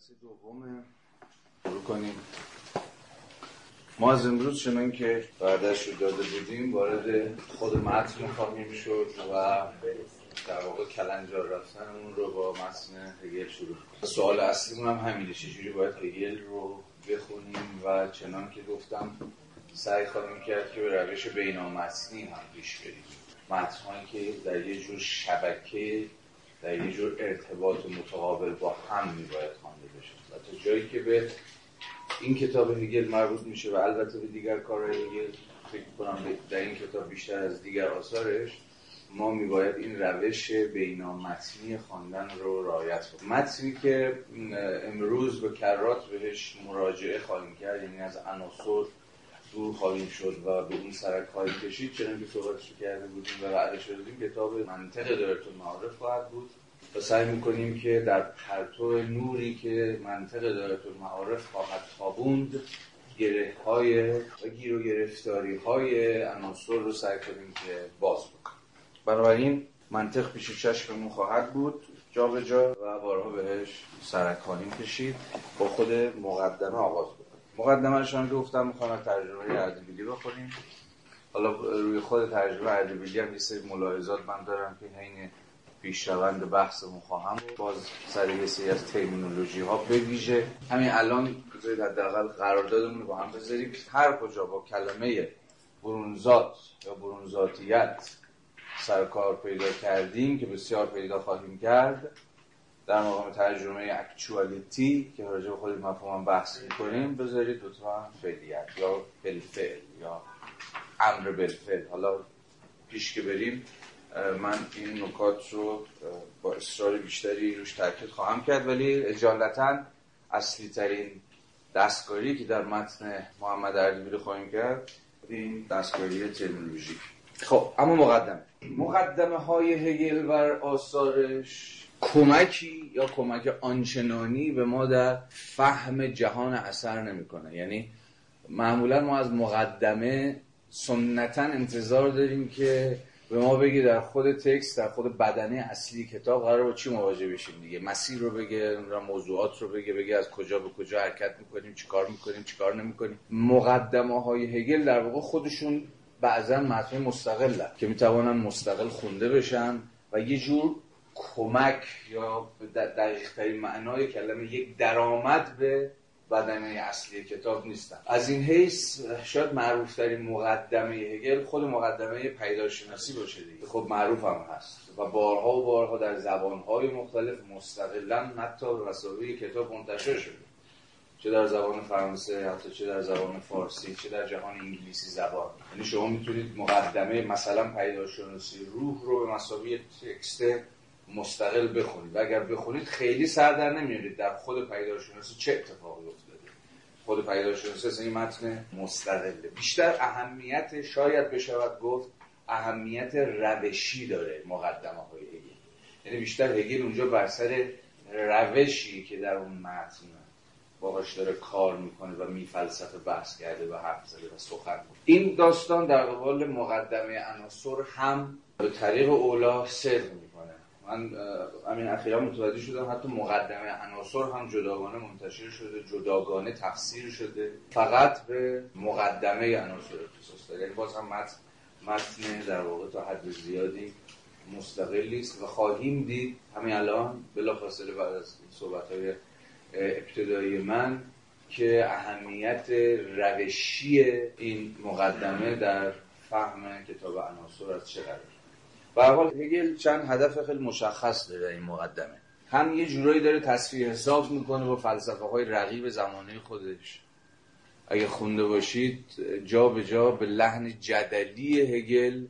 جلسه دوم شروع کنیم. ما از امروز چنان که بردش رو داده بودیم وارد خود متن خواهیم شد و در واقع کلنجار رفتنمون رو با متن هگل شروع کنیم. سوال اصلیمون هم همینه چجوری باید هگل رو بخونیم؟ و چنان که گفتم سعی خواهیم کرد که به روش بینامتنی هم پیش بریم. متنهایی که در یه جور شبکه در یه جور ارتباط متقابل با هم میباید بشه. تا جایی که به این کتاب هگل مربوط میشه و البته به دیگر کارهای هگل فکر کنم در این کتاب بیشتر از دیگر آثارش ما میباید این روش بینامتنی خواندن رو رعایت کنیم. متنی که امروز به کرات بهش مراجعه خواهیم کرد یعنی از عناصر دور خواهیم شد و به این سرک خواهیم کشید چنان که صحبتش کرده بودیم و وعده شدیم کتاب منطق دایرتون معارف خواهد بود. و سعی می‌کنیم که در پرتو نوری که منطق دایرتون معارف خواهد خوابوند گره های و گیر و گرفتاری های عناصر رو سعی کنیم که باز بکنیم. بنابراین منطق پیش چشممون خواهد بود جا به جا و بارها بهش سرک خواهیم کشید با خود مقدمه آغاز بکنیم. مقدمه هم گفتم می‌خوام از ترجمه اردبیلی بخوریم حالا روی خود ترجمه اردبیلی هم یه سری ملاحظات من دارم که حین پیشروند بحثمون خواهم. باز سر یه سری از ترمینولوژی ها به ویژه همین الان بذارید حداقل قراردادمون با هم بذاریم. هر کجا با کلمه برونزات یا برونزاتیت سرکار پیدا کردیم که بسیار پیدا خواهیم کرد در مقام ترجمه اکچوالیتی که راجع به خود مفهوم بحث می‌کنیم بذارید لطفا فعلیت یا بالفعل یا امر بالفعل. حالا پیش که بریم من این نکات رو با اصرار بیشتری روش تاکید خواهم کرد ولی اجالتا اصلی ترین دستکاری که در متن محمد اردبیلی خواهیم کرد این دستکاری ترمینولوژیک خب اما مقدمه. مقدمه های هگل و آثارش کمکی یا کمک آنچنانی به ما در فهم جهان اثر نمی‌کنه. یعنی معمولا ما از مقدمه سنتا انتظار داریم که به ما بگی در خود تکست در خود بدنه اصلی کتاب قرار با چی مواجه بشیم دیگه؟ مسیر رو بگه موضوعات رو بگه بگه از کجا به کجا حرکت می‌کنیم چیکار می‌کنیم چیکار نمی‌کنیم. مقدمه های هگل در واقع خودشون بعضا متن مستقل که می‌توانن مستقل خونده بشن و یه جور کمک یا دقیق ترین معنای کلمه یک درآمد به بدنه اصلی کتاب نیستن. از این حیث شاید معروف ترین مقدمه هگل خود مقدمه پیداشناسی باشه دیگه. خب معروف هم هست و بارها و بارها در زبانهای مختلف مستقلا حتی به کتاب منتشر شده. چه در زبان فرانسه حتی چه در زبان فارسی چه در جهان انگلیسی زبان. یعنی شما می‌تونید مقدمه مثلا پیداشناسی روح رو به مسابقه تکست مستقل بخونید. و اگر بخونید خیلی سر در نمیارید. در خود پیداشناسی چه اتفاقی افتاده؟ خود پیداشناسی این متن مستقله. بیشتر اهمیت شاید بشود گفت اهمیت روشی داره مقدمه های هگل. یعنی بیشتر هگل اونجا بر سر روشی که در اون متن باهاش داره کار می‌کنه و میفلسفه بحث کرده و حرف زده و سخن این داستان در قبال مقدمه عناصر هم به طریق اولا صدق می‌کنه. من همین اخیرا متوجه شدم حتی مقدمه عناصر هم جداگانه منتشر شده جداگانه تفسیر شده فقط به مقدمه عناصر اختصاص داره. یعنی باز هم متن متن در واقع تا حد زیادی مستقلی است و خواهیم دید همین الان بلافاصله بعد از صحبت های ابتدایی من که اهمیت روشی این مقدمه در فهم کتاب عناصر از چه قراره. به حال هگل چند هدف خیلی مشخص داره این مقدمه. هم یه جورایی داره تصفیه حساب می‌کنه با فلسفه های رقیب زمانه خودش. اگه خونده باشید جا به جا به لحن جدلی هگل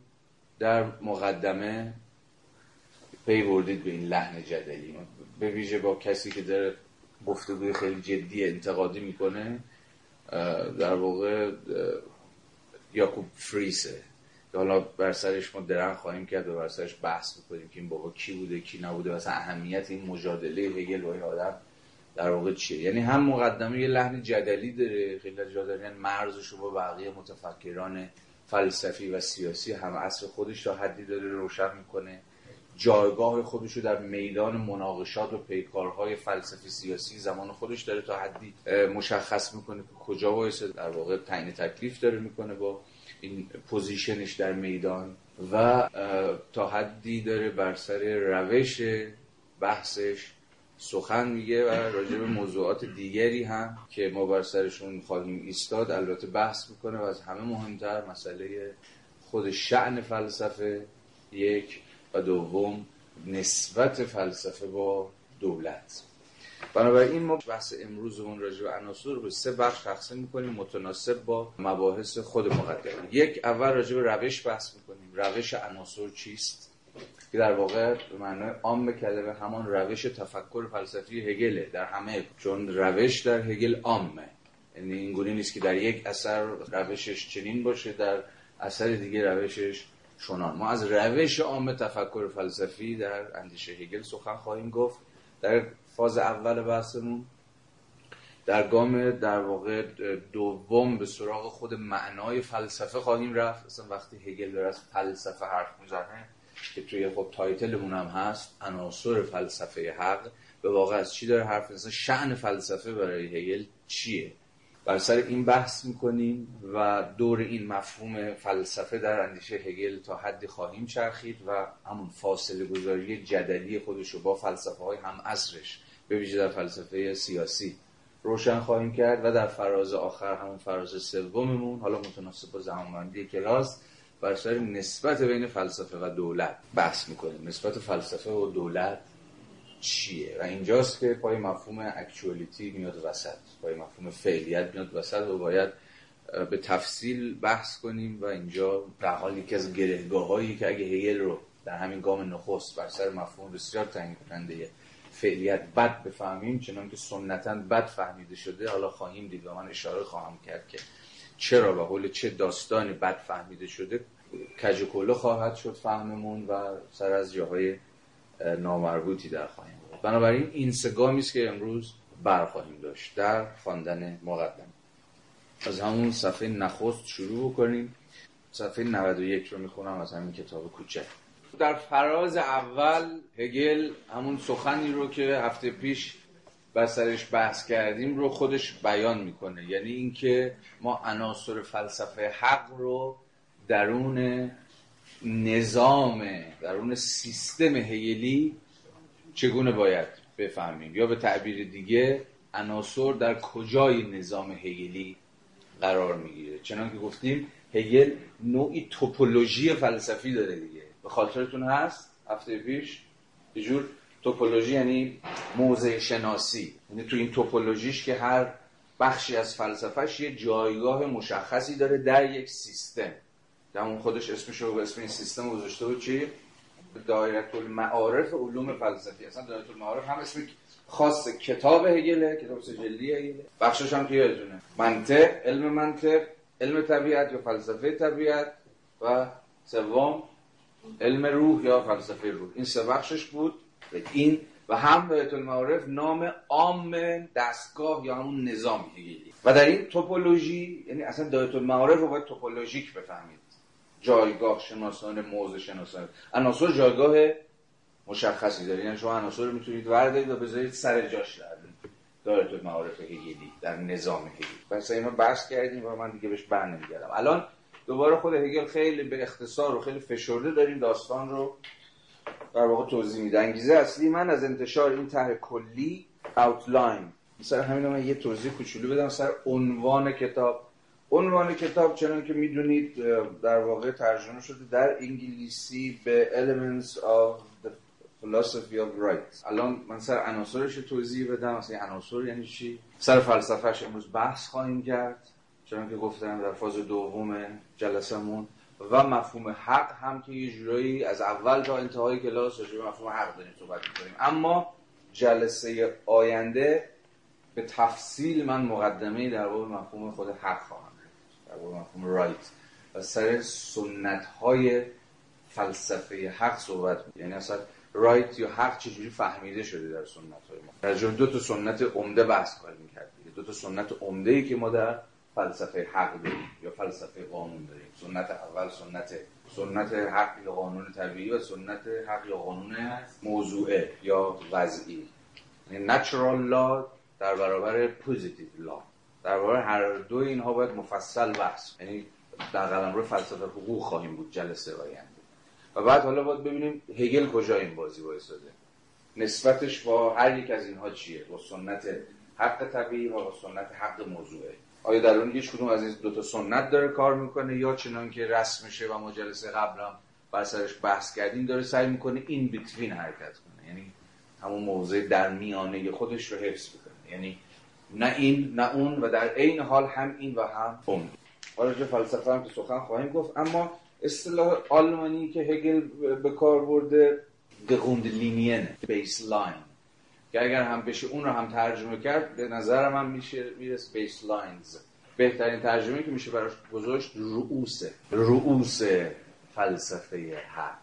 در مقدمه پی بردید به این لحن جدلی. به ویژه با کسی که داره گفتگوی خیلی جدی انتقادی می‌کنه در واقع یاکوب فریسه. که حالا بر سرش ما درن خواهیم کرد و بر سرش بحث بکنیم که این بابا کی بوده کی نبوده مثلا اهمیت این مجادله هگل این آدم در واقع چیه؟ یعنی هم مقدمه یه لحن جدلی داره خیلی داره یعنی مرزش رو با بقیه متفکران فلسفی و سیاسی هم عصر خودش تا حدی داره روشن می‌کنه. جایگاه خودش رو در میدان مناقشات و پیکارهای فلسفی سیاسی زمان خودش داره تا حدی مشخص می‌کنه که کجا وایسه در واقع تعیین تکلیف داره می‌کنه با این پوزیشنش در میدان و تا حدی داره بر سر روش بحثش سخن میگه و راجع به موضوعات دیگری هم که ما بر سرشون خواهیم ایستاد البته بحث می‌کنه و از همه مهمتر مسئله خود شعن فلسفه یک و دوم نسبت فلسفه با دولت. بنابراین ما بحث امروزمون راجع به عناصر رو به سه بخش تقسیم می‌کنیم متناسب با مباحث خود مقدمه. یک اول راجع به روش بحث می‌کنیم. روش عناصر چیست؟ که در واقع به معنای عام کلمه همان روش تفکر فلسفی هگله در همه چون روش در هگل عامه. یعنی اینگونه نیست که در یک اثر روشش چنین باشه در اثر دیگه روشش چنان. ما از روش عام تفکر فلسفی در اندیشه هگل سخن خواهیم گفت. در فاز اول بحثمون در گام در واقع دوم به سراغ خود معنای فلسفه خواهیم رفت. اصلا وقتی هگل داره از فلسفه حرف می‌زنه که توی خب تایتلمون هم هست عناصر فلسفه حق. به واقع از چی داره حرف می‌زنه؟ شعن فلسفه برای هگل چیه؟ بر سر این بحث می‌کنیم و دور این مفهوم فلسفه در اندیشه هگل تا حدی خواهیم چرخید و همون فاصله گذاری جدلی خودش رو با فلسفه های هم اصرش به ویژه در فلسفه سیاسی روشن خواهیم کرد و در فراز آخر همون فراز سوممون حالا متناسب با زمانبندی کلاس بر سر نسبت بین فلسفه و دولت بحث می‌کنیم. نسبت فلسفه و دولت چیه؟ و اینجاست که پای مفهوم اکچوالیتی میاد وسط پای مفهوم فعلیت میاد وسط و باید به تفصیل بحث کنیم و اینجا در حال یکی از گرهگاه هایی که اگه هیل رو در همین گام نخست بر سر مفهوم بسیار تعیین کننده فعلیت بد بفهمیم چنان که سنتا بد فهمیده شده حالا خواهیم دید و من اشاره خواهم کرد که چرا و حول چه داستانی بد فهمیده شده. کج خواهد شد فهممون و سر از جاهای نامربوطی در خواهیم بود. بنابراین این سگامی است که امروز برخواهیم داشت در خواندن مقدم از همون صفحه نخست شروع کنیم صفحه 91 رو می‌خونم از همین کتاب کوچک. در فراز اول هگل همون سخنی رو که هفته پیش بر سرش بحث کردیم رو خودش بیان می‌کنه. یعنی اینکه ما عناصر فلسفه حق رو درون نظام درون سیستم هیلی چگونه باید بفهمیم؟ یا به تعبیر دیگه عناصر در کجای نظام هگلی قرار می‌گیره؟ چنان که گفتیم هگل نوعی توپولوژی فلسفی داره به خاطرتون هست هفته پیش یه جور توپولوژی یعنی موضع شناسی. یعنی تو این توپولوژیش که هر بخشی از فلسفهش یه جایگاه مشخصی داره در یک سیستم. در اون خودش اسمش رو به اسم این سیستم گذاشته بود چی؟ دایره المعارف علوم فلسفی. اصلا دایره المعارف هم اسم خاص کتاب هگله کتاب سجلی هگله بخشش هم که یادتونه. منطق علم منطق علم طبیعت یا فلسفه طبیعت و سوم علم روح یا فلسفه روح. این سه بخشش بود. این و هم دایره المعارف نام عام دستگاه یا همون نظام هگلی و در این توپولوژی یعنی اصلا دایره المعارف رو باید توپولوژیک بفهمید. جایگاه شناسان موضع شناسان. عناصر جایگاه مشخصی داره. یعنی شما عناصر رو می‌تونید وردارید و بذارید سر جاش در داره تو معارف هگلی در نظام هگلی پس اینو بحث کردیم و من دیگه بهش بر نمیگردم. الان دوباره خود هگل خیلی به اختصار و خیلی فشرده داریم داستان رو در واقع توضیح میده. انگیزه اصلی من از انتشار این طرح کلی اوتلاین مثلا همین من یه توضیح کوچولو بدم. سر عنوان کتاب. عنوان کتاب چنان که می‌دونید در واقع ترجمه شده در انگلیسی به Elements of the Philosophy of Right الان من سر عناصرش توضیح بدم. مثلا عناصر یعنی چی؟ سر فلسفهش امروز بحث خواهیم کرد. چنان که گفتم در فاز دوم جلسمون و مفهوم حق هم که یه جورایی از اول تا انتهای کلاس راجع مفهوم حق داریم صحبت می‌کنیم. اما جلسه آینده به تفصیل من مقدمه در باب مفهوم خود حق خواهم در مفهوم رایت و سر سنت های فلسفه حق صحبت یعنی اصلا رایت یا حق چجوری فهمیده شده در سنت های ما؟ در دو تا سنت عمده بحث کرد دو تا سنت عمده ای که ما در فلسفه حق داریم یا فلسفه قانون داریم؟ سنت اول سنت سنت حق یا قانون طبیعی و سنت حق یا قانون موضوعه یا وضعی. یعنی natural law در برابر positive law. در برابر هر دو اینها باید مفصل بحث. یعنی در قلم رو فلسفه حقوق خواهیم بود جلسه آینده و بعد حالا باید ببینیم هگل کجا این بازی وایساده. نسبتش با هر یک از اینها چیه؟ با سنت حق طبیعی و با سنت حق موضوعه. آیا در اون هیچ کدوم از این دو تا سنت داره کار می‌کنه یا چنان که رسم میشه و مجلسه قبلم بر سرش بحث کردیم داره سعی می‌کنه این بیتوین حرکت کنه؟ یعنی همون موضع در میانه خودش رو حفظ بکنه. یعنی نه این نه اون و در عین حال هم این و هم اون. حالا فلسفه هم که سخن خواهیم گفت اما اصطلاح آلمانی که هگل به کار برده گروندلینین بیسلاین که اگر هم بشه اون رو هم ترجمه کرد به نظرم هم میشه میرس بیس لاینز بهترین ترجمه که میشه براش گذاشت رؤوسه. رؤوس فلسفه حق.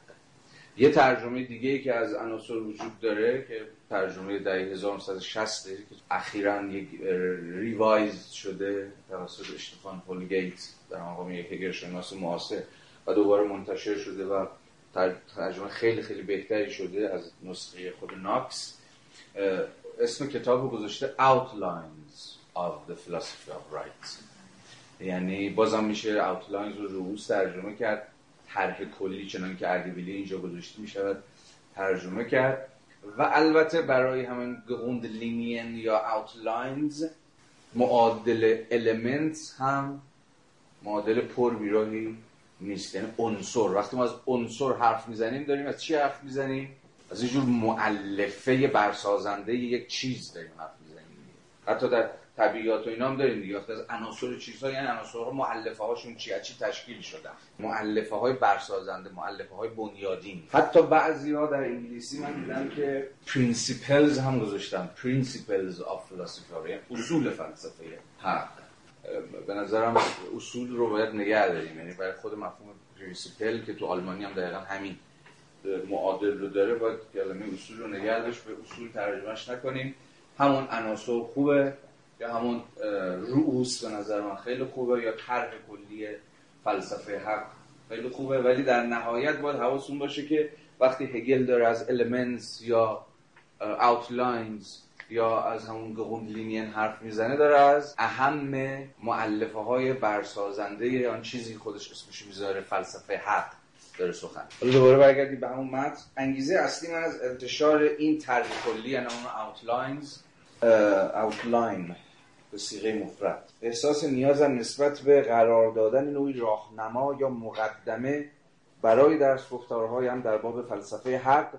یه ترجمه دیگه ای که از عناصر وجود داره که ترجمه دهه 1960 که اخیرا یک ریوایز شده توسط اشتفان هولگیت در مقام یک هگرشناس معاصر و دوباره منتشر شده و ترجمه خیلی خیلی بهتری شده از نسخه خود ناکس. اسم کتاب گذاشته Outlines of the Philosophy of Right یعنی بازم میشه Outlines رو رؤوس ترجمه کرد طرح کلی چنان که اردبیلی اینجا گذاشته می‌شود ترجمه کرد. و البته برای همین لینین یا Outlines معادل Elements هم معادل پر بیراهی نیست. یعنی عنصر. وقتی ما از عنصر حرف می‌زنیم داریم از چی حرف می‌زنیم؟ از یه جور معلفه برسازنده یک چیز داریم حرف می‌زنیم. حتی در طبیعیات و اینا هم داریم دیگه. از عناصر چیزها یعنی عناصرها معلفه هاشون چی چی تشکیل شدن؟ معلفه های برسازنده معلفه های بنیادین حتی بعضی ها در انگلیسی من دیدم که principles هم گذاشتن. principles of philosophy یعنی اصول فلسفه حق. به نظرم اصول رو باید نگه داریم. یعنی برای خود مفهوم principle که تو آلمانی هم دقیقا همین معادل رو داره باید کلمه اصول رو نگه داشت به اصول ترجمهش نکنیم. همون عناصر خوبه یا همون رؤوس به نظر من خیلی خوبه یا طرح کلی فلسفه حق خیلی خوبه. ولی در نهایت باید حواستون باشه که وقتی هگل داره از elements یا outlines یا از همون Grundlinien حرف می‌زنه داره از اهم مؤلفه های برسازنده آن چیزی خودش اسمش می‌ذاره فلسفه حق. داره سخن. حالا دوباره برگردیم به همون متن. انگیزه اصلی من از انتشار این طرح کلی یعنی اون outlines outline به صیغه مفرد. احساس نیازم نسبت به قرار دادن نوعی راهنما یا مقدمه برای درس گفتارهایم در باب فلسفه حق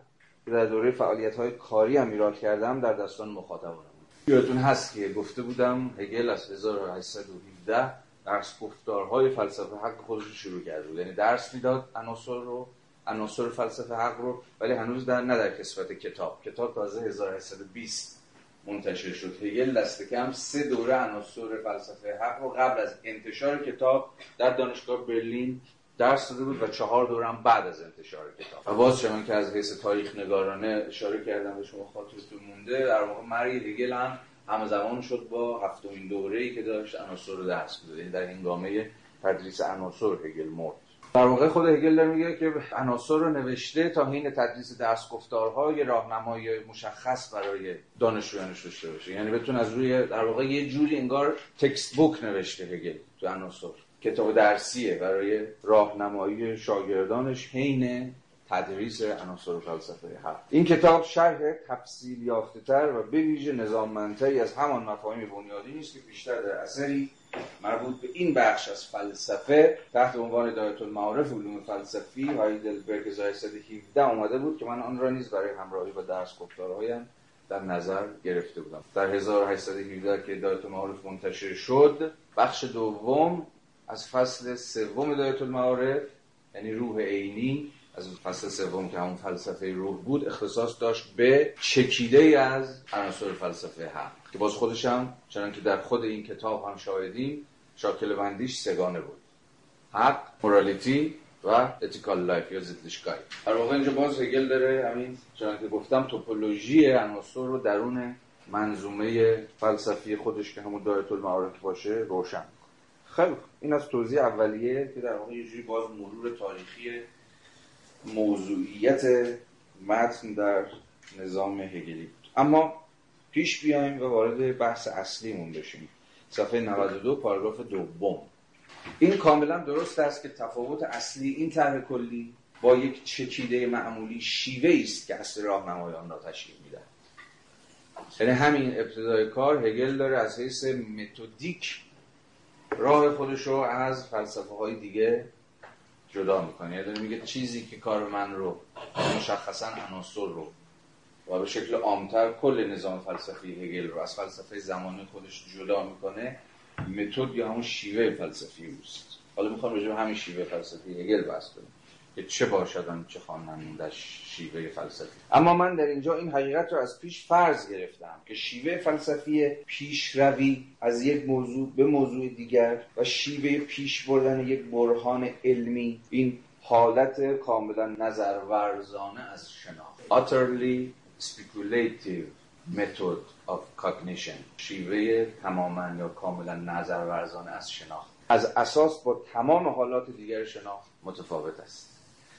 که در دوره فعالیت های کاری هم ایراد کردم در دستان مخاطبانم. یادتون هست که گفته بودم هگل از 1817 درس گفتارهای فلسفه حق خودش رو شروع کرده بود. یعنی درس می‌داد عناصر رو عناصر فلسفه حق رو ولی هنوز در نه در کسفت کتاب. کتاب تازه 1820 منتشر شد. هگل دست کم سه دوره عناصر فلسفه حق رو قبل از انتشار کتاب در دانشگاه برلین درس داده بود و چهار دورم بعد از انتشار کتاب. و باز شما که از حیث تاریخ نگارانه اشاره کردم به شما خاطرتون مونده در واقع مرگ هگل هم همزمان شد با هفتمین دوره‌ای که داشت عناصر رو درس می‌داد. یعنی در هنگامه تدریس عناصر هگل مرد. در واقع خود هگل داره میگه که عناصر رو نوشته تا حین تدریس درس گفتارها یه راهنمای مشخص برای دانشجویانش داشته باشه. یعنی بتون از روی در واقع یه جوری انگار تکست بوک نوشته هگل تو عناصر. کتاب درسیه برای راهنمایی شاگردانش حین تدریس عناصر فلسفه حق این کتاب شرح تفصیل یافته تر و به ویژه نظاممندتری از همان مفاهیم بنیادی است که بیشتر در اثری مربوط به این بخش از فلسفه تحت عنوان دایت المعارف علوم فلسفی هایدلبرگ 1117 آمده بود که من آن را نیز برای همراهی با درس گفتارهایم در نظر گرفته بودم. در 1817 که دایت المعارف منتشر شد بخش دوم از فصل سوم دایرت المعارف یعنی روح عینی از فصل سوم که همون فلسفه روح بود اختصاص داشت به چکیده از عناصر فلسفه حق که باز خودش هم چنان که در خود این کتاب هم شاهدیم شاکله بندیش سه‌گانه بود. حق morality و ethical life یا Sittlichkeit در واقع اینجا باز هگل داره همین چنان که گفتم توپولوژی عناصر رو درون منظومه فلسفی خودش که همون دایرت المعارف باشه روشن خیلی این از توضیح اولیه که در واقع یه جوری باز مرور تاریخی موضوعیت متن در نظام هگلی بود. اما پیش بیایم و وارد بحث اصلیمون بشیم. صفحه 92 پاراگراف دوم. این کاملا درست است که تفاوت اصلی این طرح کلی با یک چکیده معمولی شیوه است که اصل راهنمایان را تشکیل میده یعنی همین ابتدای کار هگل داره از حیث متدیک راه خودش رو از فلسفه های دیگه جدا می‌کنه. یعنی میگه چیزی که کار من رو مشخصا عناصر رو و به شکل عامتر کل نظام فلسفی هگل رو از فلسفه زمانی خودش جدا می‌کنه متد یا همون شیوه فلسفی اوست. حالا می‌خوام راجع به همین شیوه فلسفی هگل بحث کنیم. که چه باشد آن چه در شیوه فلسفی. اما من در اینجا این حقیقت رو از پیش فرض گرفتم که شیوه فلسفی پیشروی از یک موضوع به موضوع دیگر و شیوه پیش بردن یک برهان علمی این حالت کاملا نظرورزانه از شناخت. Utterly speculative method of cognition. شیوه تماما یا کاملا نظرورزانه از شناخت. از اساس با تمام حالات دیگر شناخت متفاوت است.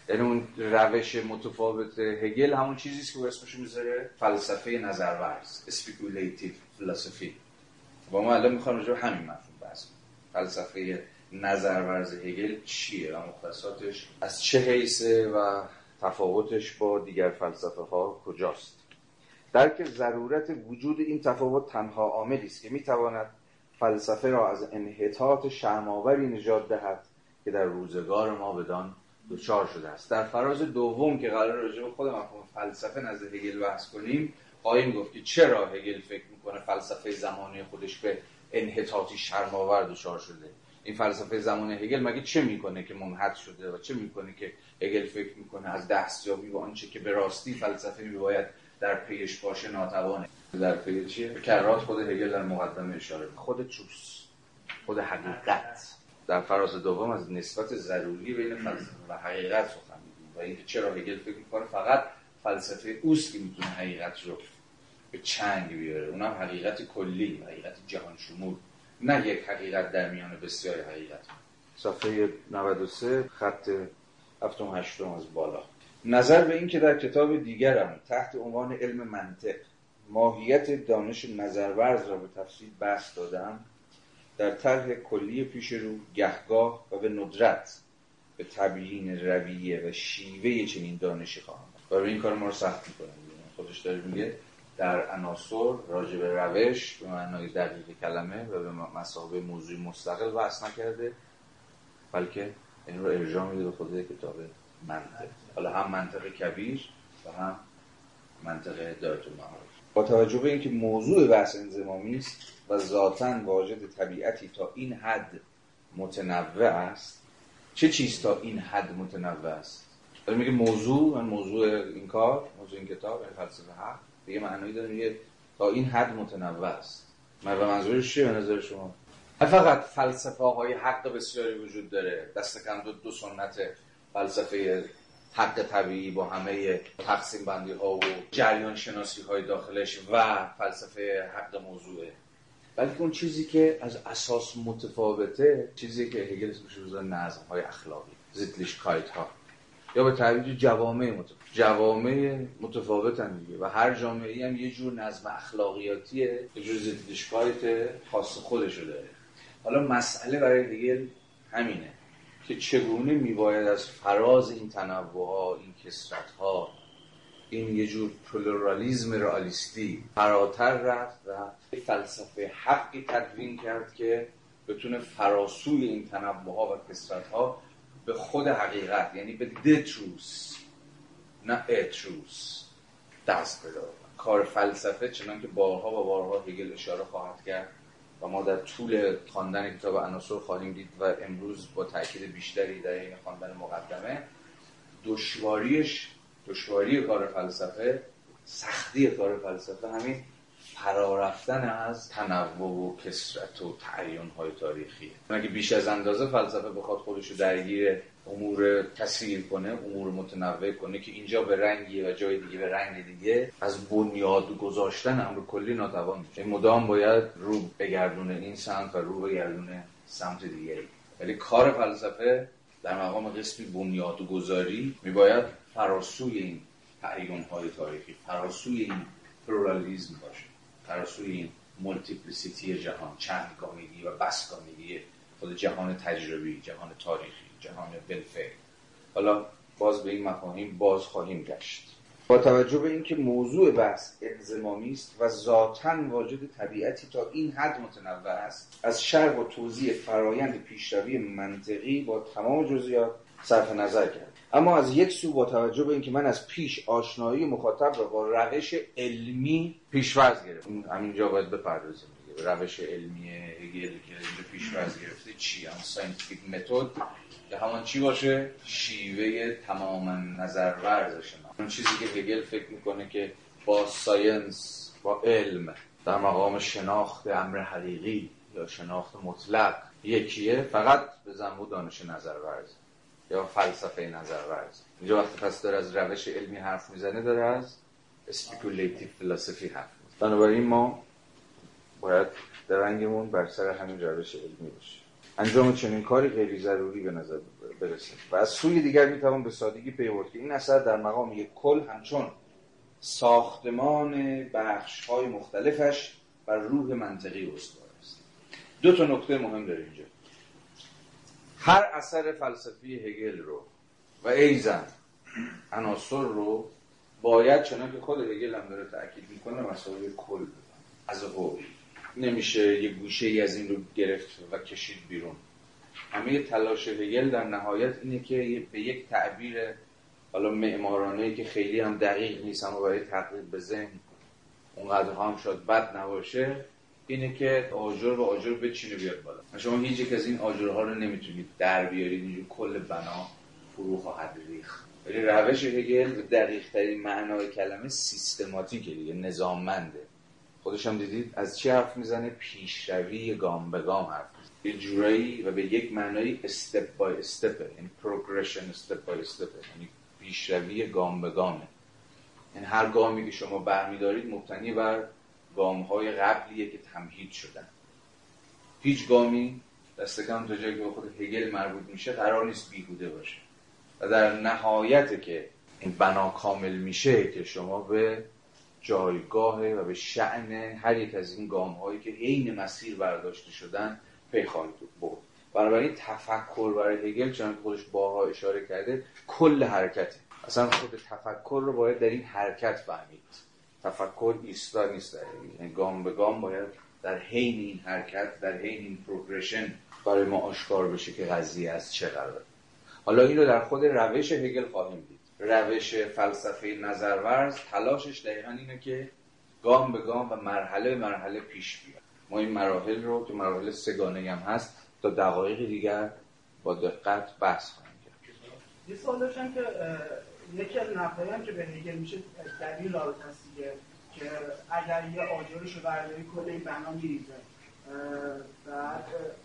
یعنی اون روش متفاوت هگل همون چیزی که اسمش می‌ذاره فلسفه نظرورز speculative philosophy و ما الان می‌خوام راجع همین مفهوم بحث فلسفه نظرورز هگل چیه و مختصاتش از چه حیثه و تفاوتش با دیگر فلسفه ها کجاست؟ درک ضرورت وجود این تفاوت تنها عاملی است که می‌تواند فلسفه را از انحطاط شرم‌آوری نجات دهد که در روزگار ما بدان دچار شده است. در فراز دوم که قرار راجع به خود مفهوم فلسفه نزد هگل بحث کنیم خواهیم گفت که چرا هگل فکر می‌کنه فلسفه زمانی خودش به انحطاطی شرماور دچار شده؟ این فلسفه زمان هگل مگه چه می‌کنه که منحط شده و چه می‌کنه که هگل فکر می‌کنه از دستیابی و آنچه که به راستی فلسفه میباید در پیش باشه ناتوانه؟ در پی چیه؟ کرات خود هگل در مقدمه اشاره خود چوس. خود حقیقت. در فراز دوم از نسبت ضروری بین فلسفه و حقیقت سخن میگیم. و اینکه چرا هگل فکر می‌کنه فقط فلسفه اوست که می‌تونه حقیقت رو به چنگ بیاره. اونم حقیقت کلی حقیقت جهان شمول نه یک حقیقت در میان بسیاری حقیقت. صفحه 93 خط هفتم هشتم از بالا. نظر به اینکه در کتاب دیگرم تحت عنوان علم منطق ماهیت دانش نظرورز را به تفصیل بحث دادم در طرح کلی پیش رو گهگاه و به ندرت به تبیین رویه و شیوه چنین دانشی خواهم به این کار ما رو سخت می‌کنه. خودش داره میگه در عناصر راجع به روش به معنای دقیق کلمه و به مسابقه موضوع مستقل بحث نکرده بلکه این رو ارجاع میده به خود کتاب منطق. حالا هم منطق کبیر و هم منطق دارت المعارف. با توجه به اینکه موضوع بحث انزمامی است و ذاتا واجد طبیعتی تا این حد متنوع است. چه چیز تا این حد متنوع است؟ داره میگه موضوع من موضوع این کار موضوع این کتاب این فلسفه حق دیگه معنی داره میگه تا این حد متنوع است. من به منظورش چیه به نظر شما؟ فقط فلسفه های حق بسیاری وجود داره. دست کم دو, دو سنت فلسفه حق طبیعی با همه تقسیم بندی ها و جریان شناسی های داخلش و فلسفه حق موضوعه. بلکه اون چیزی که از اساس متفاوته چیزی که هگل اسمش رو نظم های اخلاقی کایت ها یا به تعبیر جوامع متفاوت جوامع متفاوتن دیگه. و هر جامعه هم یه جور نظم اخلاقیاتیه یه جور کایت خاص خودشو داره. حالا مسئله برای هگل همینه که چگونه میباید از فراز این تنوع ها این کثرت ها این یه جور پلورالیزم رئالیستی فراتر رفت و فلسفه حقی تدوین کرد که بتونه فراسوی این تنوع ها و کثرت ها به خود حقیقت یعنی به the truth نه a truth دست پیدا کار فلسفه چنان که بارها و بارها هگل اشاره خواهد کرد و ما در طول خواندن کتاب عناصر خواهیم دید و امروز با تاکید بیشتری در این خواندن مقدمه دشواریش دشواری کار فلسفه سختی کار فلسفه همین فرارفتن از تنوع و کسرت و تعیین های تاریخی. اگه بیش از اندازه فلسفه بخواد خودشو درگیر امور کثیر کنه امور متنوع کنه که اینجا به رنگی و جای دیگه به رنگ دیگه از بنیاد گذاشتن امر کلی ناتوان میشه. مدام باید رو بگردونه این سمت و رو بگردونه سمت دیگری. ولی کار فلسفه در مقام قسمی بنیاد گذاری میباید فراسوی این تعیین های تاریخی فراسوی این پلورالیزم باشه فراسوی این multiplicity جهان چندگانگی و بس‌گانگی خود جهان تجربی جهان تاریخی جهان بالفعل حالا باز به این مفاهیم باز خواهیم گشت. با توجه به اینکه موضوع بحث انضمامی است و ذاتا واجد طبیعتی تا این حد متنوع است از شرح و توضیح فرایند پیشروی منطقی با تمام جزئیات صرف نظر کرد اما از یک سو با توجه به اینکه من از پیش آشنایی مخاطب را با روش علمی پیش‌فرض گرفتم. همینجا باید بپردازیم دیگه. روش علمی هگل که اینجا پیش‌فرض گرفته چی؟ هم scientific method که همان چی باشه؟ شیوه تماما نظر ورزش اون چیزی که هگل فکر می‌کنه که با science با علم در مقام شناخت امر حقیقی یا شناخت مطلق یکیه فقط به زعم او دانش نظر ورز یا فلسفه نظر ورز. اینجا وقتی پس داره از روش علمی حرف می‌زنه داره از speculative philosophy حرف می‌زنه. بنابراین ما باید درنگمون بر سر همین روش علمی باشه انجام چنین کاری غیر ضروری به نظر برسه. و از سوی دیگر می‌توان به سادگی پی که این اثر در مقام یک کل همچون ساختمان بخش های مختلفش بر روح منطقی استوار است. دو تا نکته مهم داره اینجا. هر اثر فلسفی هگل رو و ایزن عناصر رو باید چنان که خود هگل هم داره تاکید می‌کنه مسائل کل از قول. نمیشه یه گوشه ای از این رو گرفت و کشید بیرون. همه تلاش هگل در نهایت اینه که به یک تعبیر حالا معمارانه که خیلی هم دقیق نیست اما برای تقریب به ذهن اونقدر هم شد بد نباشه اینه که آجر و آجر بچینه بیاد بالا. شما هیچ یک از این آجرها رو نمی‌تونید در بیارید اینجور کل بنا فرو خواهد ریخ ولی روش هگل به دقیق ترین معنای کلمه سیستماتیکه دیگه نظاممنده. خودش هم دیدید از چی حرف می‌زنه؟ پیشروی گام به گام حرف یه جورایی و به یک معنای استپ بای استپ یعنی پروگرشن استپ بای استپ یعنی پیشروی گام به گامه یعنی هر گامی که شما برمیدارید مبتنی بر گام های قبلیه که تمهید شدن. هیچ گامی دست کم تا جایی که به خود هگل مربوط میشه قرار نیست بیهوده باشه. و در نهایت که این بنا کامل میشه که شما به جایگاه و به شعن هر یک از این گام هایی که عین مسیر برداشته شدن پی خواهید بود بنابراین تفکر برای هگل چون خودش باها اشاره کرده کل حرکته. اصلا خود تفکر رو باید در این حرکت فهمید. تفکر ایستا نیست در یعنی گام به گام باید در حین این حرکت در حین این پروگرشن برای ما آشکار بشه که قضیه از چه قرار حالا این رو در خود روش هگل خواهیم دید. روش فلسفه نظرورز تلاشش دقیقا اینه که گام به گام و مرحله مرحله پیش بیاد. ما این مراحل رو که مراحل سگانه هم هست تا دقایق دیگر با دقت بحث خواهیم کرد. یه سوال داشتم که یکی از نقدایی هم که به هگل میشه دلیل رابطه هست که اگر یه آجرش رو برداری کل این بنا میریزه.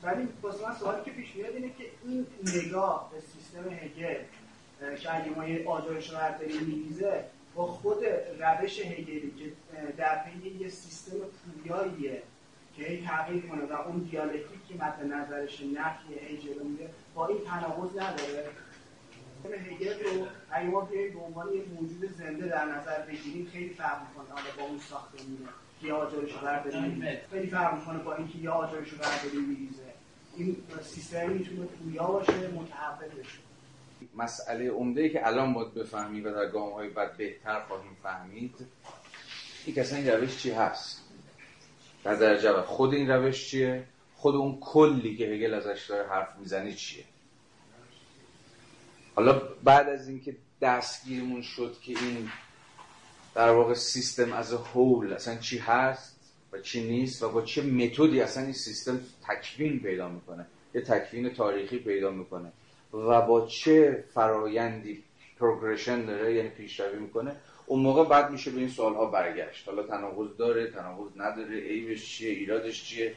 ولی واسه من سوالی که پیش میاد اینه که این نگاه به سیستم هگل که اگه ما یه آجرش رو برداری میریزه با خود روش هگلی که در پی یه سیستم پویاییه که هی تغییر کنه و اون دیالکتیک که مد نظرش نفی هی جلو میره با این تناقض نداره. هگل رو اگه ما بیاییم به عنوان یه موجود زنده در نظر بگیریم خیلی فرق می‌کنه. حالا با اون ساختمونه که یه آجرش رو برداری خیلی فرق می‌کنه با اینکه یه آجرش رو برداری میریزه. این سیستم می‌تونه پویا باشه متحول بشه. مسئله عمده ای که الان باید بفهمیم و در گام های بعد بهتر خواهیم فهمید این اصلا این روش چی هست؟ در درجه خود این روش چیه؟ خود اون کلی که هگل ازش داره حرف می‌زنه چیه؟ حالا بعد از اینکه دستگیرمون شد که این در واقع سیستم از هول اصلا چی هست و چی نیست و با چه متدی اصلا این سیستم تکوین پیدا می‌کنه یه تکوین تاریخی پیدا می‌کنه و با چه فرایندی پروگرشن داره یعنی پیشروی می‌کنه اون موقع بعد میشه به این سوال ها برگشت. حالا تناقض داره تناقض نداره عیبش چیه ایرادش چیه؟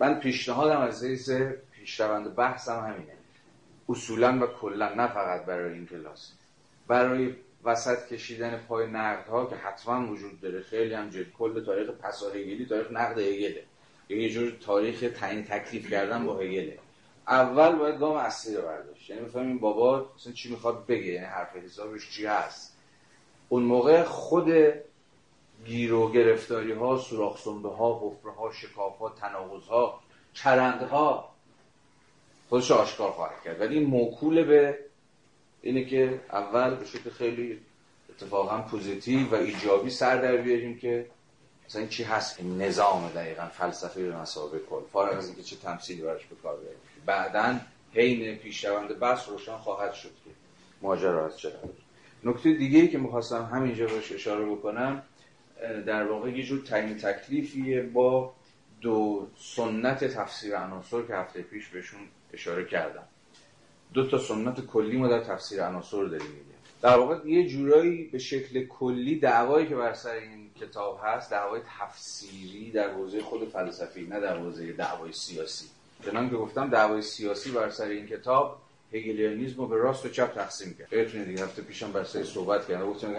من پیشنهادم از حیث پیشروند بحثم همینه اصولا و کلا نه فقط برای این کلاس. برای وسط کشیدن پای نقد ها که حتما وجود داره. خیلی هم جد. کل تاریخ پسا هگلی تاریخ نقد هگله. یه جور تاریخ تعیین تکلیف کردن با هگله. اول باید گام اصلی رو برداشت. یعنی بفهمیم بابا مثلا چی می‌خواد بگه. یعنی حرف حسابش چی هست. اون موقع خود گیر و گرفتاری ها سوراخ سنبه ها حفره ها شکاف ها تناقض ها چرند ها خودش آشکار خواهد کرد. ولی این موکول به اینه که اول به شکل خیلی اتفاقا positive و ایجابی سر در بیاریم که مثلا چی هست این نظام دقیقا فلسفه به مسابقه کل. فارغ از اینکه چه تمثیلی براش به کار بریم بعدا حین پیشروند بحث روشن خواهد شد که ماجرا از چه نکته دیگه ای که می‌خواستم همینجا باش اشاره بکنم در واقع یه جور تعیین تکلیفیه با دو سنت تفسیر عناصر که هفته پیش بهشون اشاره کردم. دو تا سنت کلی ما در تفسیر عناصر داریم میگه. در واقع یه جورایی به شکل کلی دعوایی که بر سر این کتاب هست دعوای تفسیری در حوزه خود فلسفی نه در حوزه دعوای سیاسی. چنان که گفتم دعوای سیاسی بر سر این کتاب هگلیانیسم رو به راست و چپ تقسیم کرد. یادتونه دیگه هفته پیشم بر سر صحبت کردم. گفتم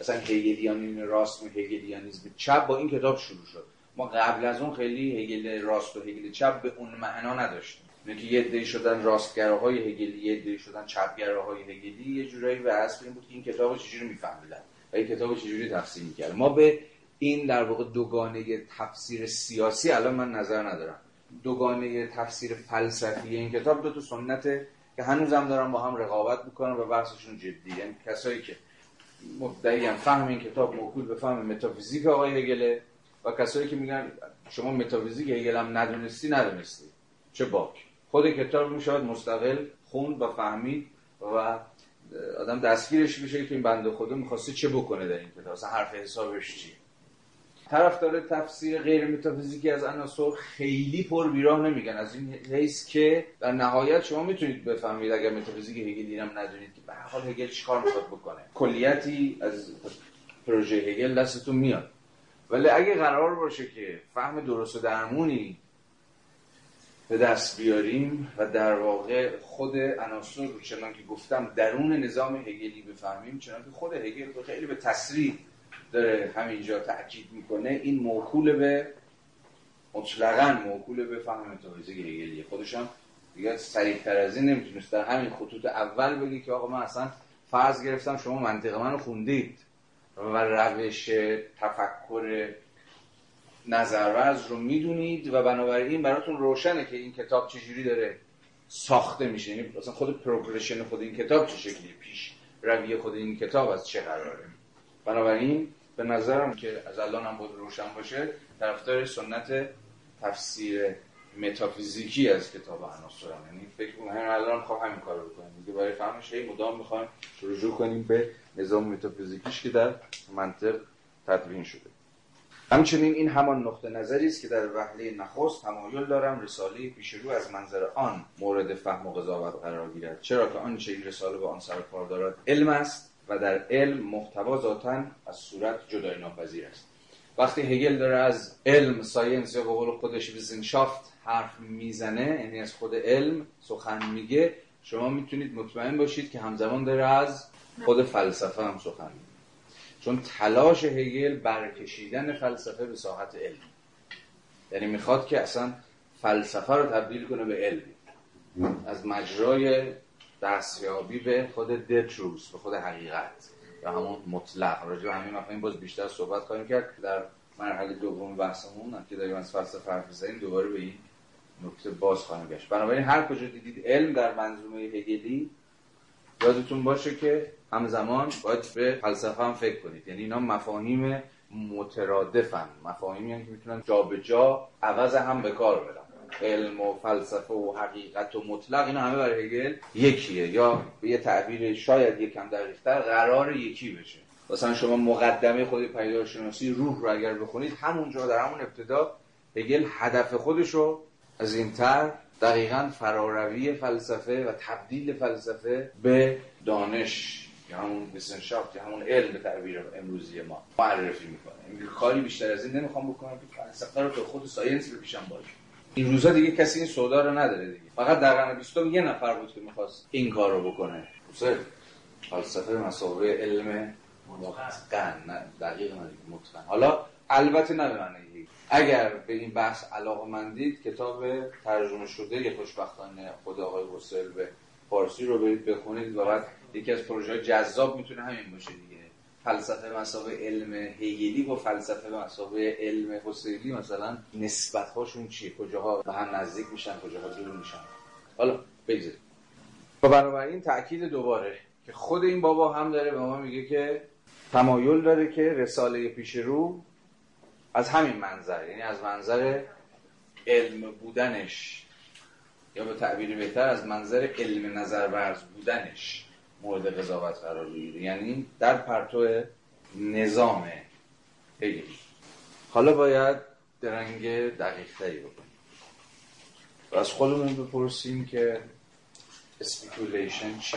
اصلا هگلیانیسم راست و هگلیانیسم چپ با این کتاب شروع شد. ما قبل از اون خیلی هگل راست و هگل چپ به اون معنا نداشتیم. اینه که یه عده شدن راستگراهای هگلی یه عده شدن چپگراهای هگلی یه جورایی به اصل این بود که این کتاب چجوری میفهمیدن و این کتاب چجوری تفسیر می‌کرد ما به این در واقع دوگانه تفسیر سیاسی الان من نظر ندارم. دوگانه تفسیر فلسفی این کتاب دو تا سنته که هنوزم دارن با هم رقابت می‌کنن و بحثشون جدی. یعنی کسایی که مدعی فهم این کتاب موکول به فهم متافیزیک آقای هگله و کسایی که میگن شما متافیزیک هگل هم ندونستی ندونستی. چه باک. خود کتاب می شود مستقل خوند و فهمید و آدم دستگیرش بشه که این بنده خدا می‌خواسته چه بکنه در این کتاب اصلا حرف حسابش چی طرف داره تفسیر غیر متافیزیکی از عناصر خیلی پر بیراه نمیگن. از این حیث که در نهایت شما می‌تونید بفهمید اگر متافیزیک هگلی هم ندونید که به حال هگل چیکار می‌خواد بکنه. کلیتی از پروژه هگل دستتون میاد. ولی اگه قرار باشه که فهم درست و درمونی به دست بیاریم و در واقع خود عناصر رو چنان که گفتم درون نظام هگلی بفهمیم چنان که خود هگل رو خیلی به تصریح داره همینجا تاکید می‌کنه. این موکول به مطلقا موکول به فهم متافیزیک هگلی خودش هم دیگه سریعتر از این نمی‌تونست. در همین خطوط اول بگی که آقا من اصلا فرض گرفتم شما منطق منو خوندید و روش تفکر نظرورز رو می‌دونید و بنابراین براتون روشنه که این کتاب چجوری داره ساخته میشه. یعنی مثلا خود پروگرشن خود این کتاب چه شکلی؟ پیش روی خود این کتاب از چه قراره؟ بنابراین به نظرم که از الان هم بود روشن باشه طرفدار سنت تفسیر متافیزیکی از کتاب عناصرم. یعنی فکر کنم الان خواهم همین کارو بکنیم دیگه برای فهمش هی مدام می‌خوایم رجوع کنیم به نظام متافیزیکیش که در منطق تدوین شده. همچنین این همان نقطه نظری است که در وهله نخست تمایل دارم رساله پیش رو از منظر آن مورد فهم و قضاوت قرار گیرد. چرا که آنچه این رساله به آن سر کار دارد علم است و در علم محتوا ذاتا از صورت جدای ناپذیر است. وقتی هگل داره از علم science یا به قول خودش Wissenschaft حرف می‌زنه یعنی از خود علم سخن میگه شما می‌تونید مطمئن باشید که همزمان داره از خود فلسفه هم سخن میگه. چون تلاش هگل برکشیدن فلسفه به ساحت علم. یعنی می‌خواد که اصلا فلسفه رو تبدیل کنه به علم. از مجرای دستیابی به خود the truth به خود حقیقت. و همون مطلق. راجع به همین مفاهیم باز بیشتر صحبت خواهیم کرد در مرحله دوم بحثمون که داریم از فلسفه حرف زدیم دوباره به این نکته باز خواهیم گشت. بنابراین هر کجا دیدید علم در منظومه هگلی یادتون باشه که همزمان باید به فلسفه هم فکر کنید. یعنی اینا مفاهیم مترادفن. مفاهیمی هم که می‌تونن جابجا عوض هم به کار برن. علم و فلسفه و حقیقت و مطلق اینا همه برای هگل یکیه. یا به یه تعبیر شاید یکم دقیقتر قرار یکی بشه. مثلا شما مقدمه خود پیدارشناسی روح رو اگر بخونید همونجا در همون ابتدا هگل هدف خودش رو از این تر دقیقا فراروی فلسفه و تبدیل فلسفه به دانش یا همون ویسنشافت یا همون علم به تعبیر امروزی ما معرفی می‌کنه. کاری بیشتر از این نمی‌خوام بکنم که فلسفه رو به خود ساینس بپیشم باشه این روزا دیگه کسی این سودا رو نداره دیگه. فقط در قرن بیستم یه نفر بود که می‌خواست این کار رو بکنه. فلسفه مسابقه علم متقن. نه دقیق نه متقن. حالا البته نه به معنی اگر به این بحث علاقه مندید کتاب ترجمه شده یه خوشبختانه خود آقای حسل به فارسی رو برید بخونید و بعد یکی از پروژه جذاب می‌تونه همین باشه دیگه. فلسفه مسابقه علم هیگلی و فلسفه مسابقه علم حسیلی مثلا نسبت هاشون چیه؟ کجاها به هم نزدیک میشن کجاها دور میشن؟ حالا بگذارید و بنابراین تاکید دوباره که خود این بابا هم داره به ما میگه که تمایل داره که رساله پیش رو از همین منظر یعنی از منظر علم بودنش یا به تعبیر بهتر از منظر علم نظر ورز بودنش. مورد قضاوت قرار بگیره. یعنی در پرتو نظام هگل حالا باید درنگ دقیق تری بکنیم. و از خودمون بپرسیم که speculation چی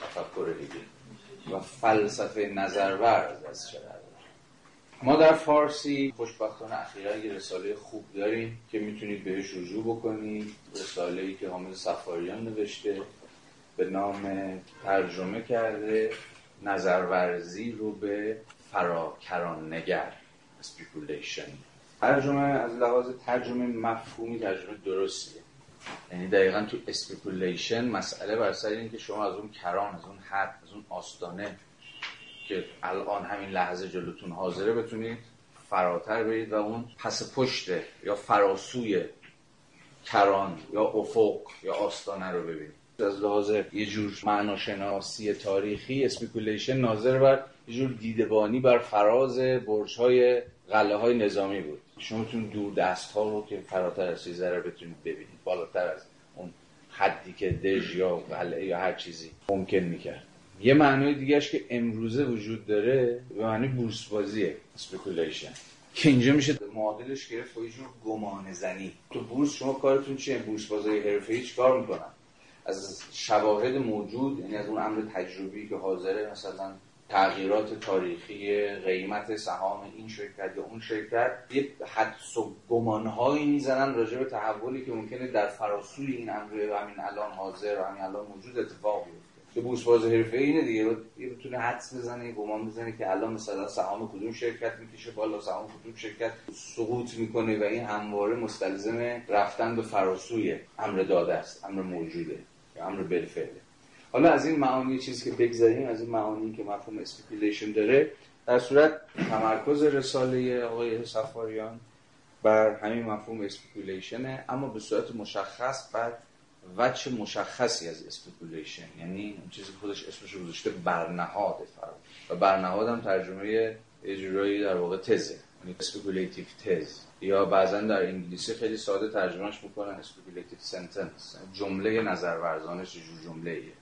تفکر هگل و فلسفه نظرورز از چه ما در فارسی خوشبختانه اخیرا یه رساله خوب داریم که می‌تونید بهش رجوع بکنید. رساله ای که حامد صفاریان نوشته. به نام ترجمه کرده نظرورزی رو به فراکران نگر speculation. ترجمه از لحاظ ترجمه مفهومی ترجمه درستیه. یعنی دقیقا تو speculation مسئله بر سر اینه که شما از اون کران از اون حد از اون آستانه که الان همین لحظه جلوتون حاضره بتونید فراتر برید و اون پس پشت یا فراسوی کران یا افق یا آستانه رو ببینید. از لحاظ یه جور معناشناسی تاریخی speculation ناظر بر یه جور دیدبانی بر فراز برج های قله های نظامی بود. شما می‌تونید دور دست ها رو که فراتر از چیزه رو بتونید ببینید بالاتر از اون حدی که دژ یا قلعه یا هر چیزی ممکن می‌کرد. یه معنای دیگهش که امروزه وجود داره به معنی بورس بازیه speculation که اینجا میشه معادلش گرفت با یه جور گمان زنی تو بورس شما کارتون چیه؟ بورس بازی حرفه‌ای چیکار می‌کنن؟ از شواهد موجود یعنی از اون امر تجربی که حاضره مثلا تغییرات تاریخی قیمت سهام این شرکت یا اون شرکت یه حدس و گمانهایی می‌زنن راجع به تحولی که ممکنه در فراسوی این امر همین الان حاضر و همین الان موجود اتفاق بیفته. که بورس باز حرفه اینه دیگه یه بتونه حدس بزنه گمان بزنه که الان مثلا سهام کدوم شرکت می‌کشه بالا سهام کدوم شرکت سقوط می‌کنه و این همواره مستلزم رفتن به فراسوی امر داده است امر موجوده. امر بالفعله حالا از این معانی چیزی که بگذاریم از این معانی که مفهوم speculation داره در صورت تمرکز رساله آقای صفاریان بر همین مفهوم speculation ـه اما به صورت مشخص بر وجه مشخصی از speculation یعنی اون چیزی که خودش اسمش رو گذاشته برنهاد فرق و برنهاد هم ترجمه اجرایی در واقع تزه. speculative تز یا بعضا در انگلیسی خیلی ساده ترجمهش می‌کنن speculative sentence جمله نظر ورزانه‌ش چه جور جمله ایه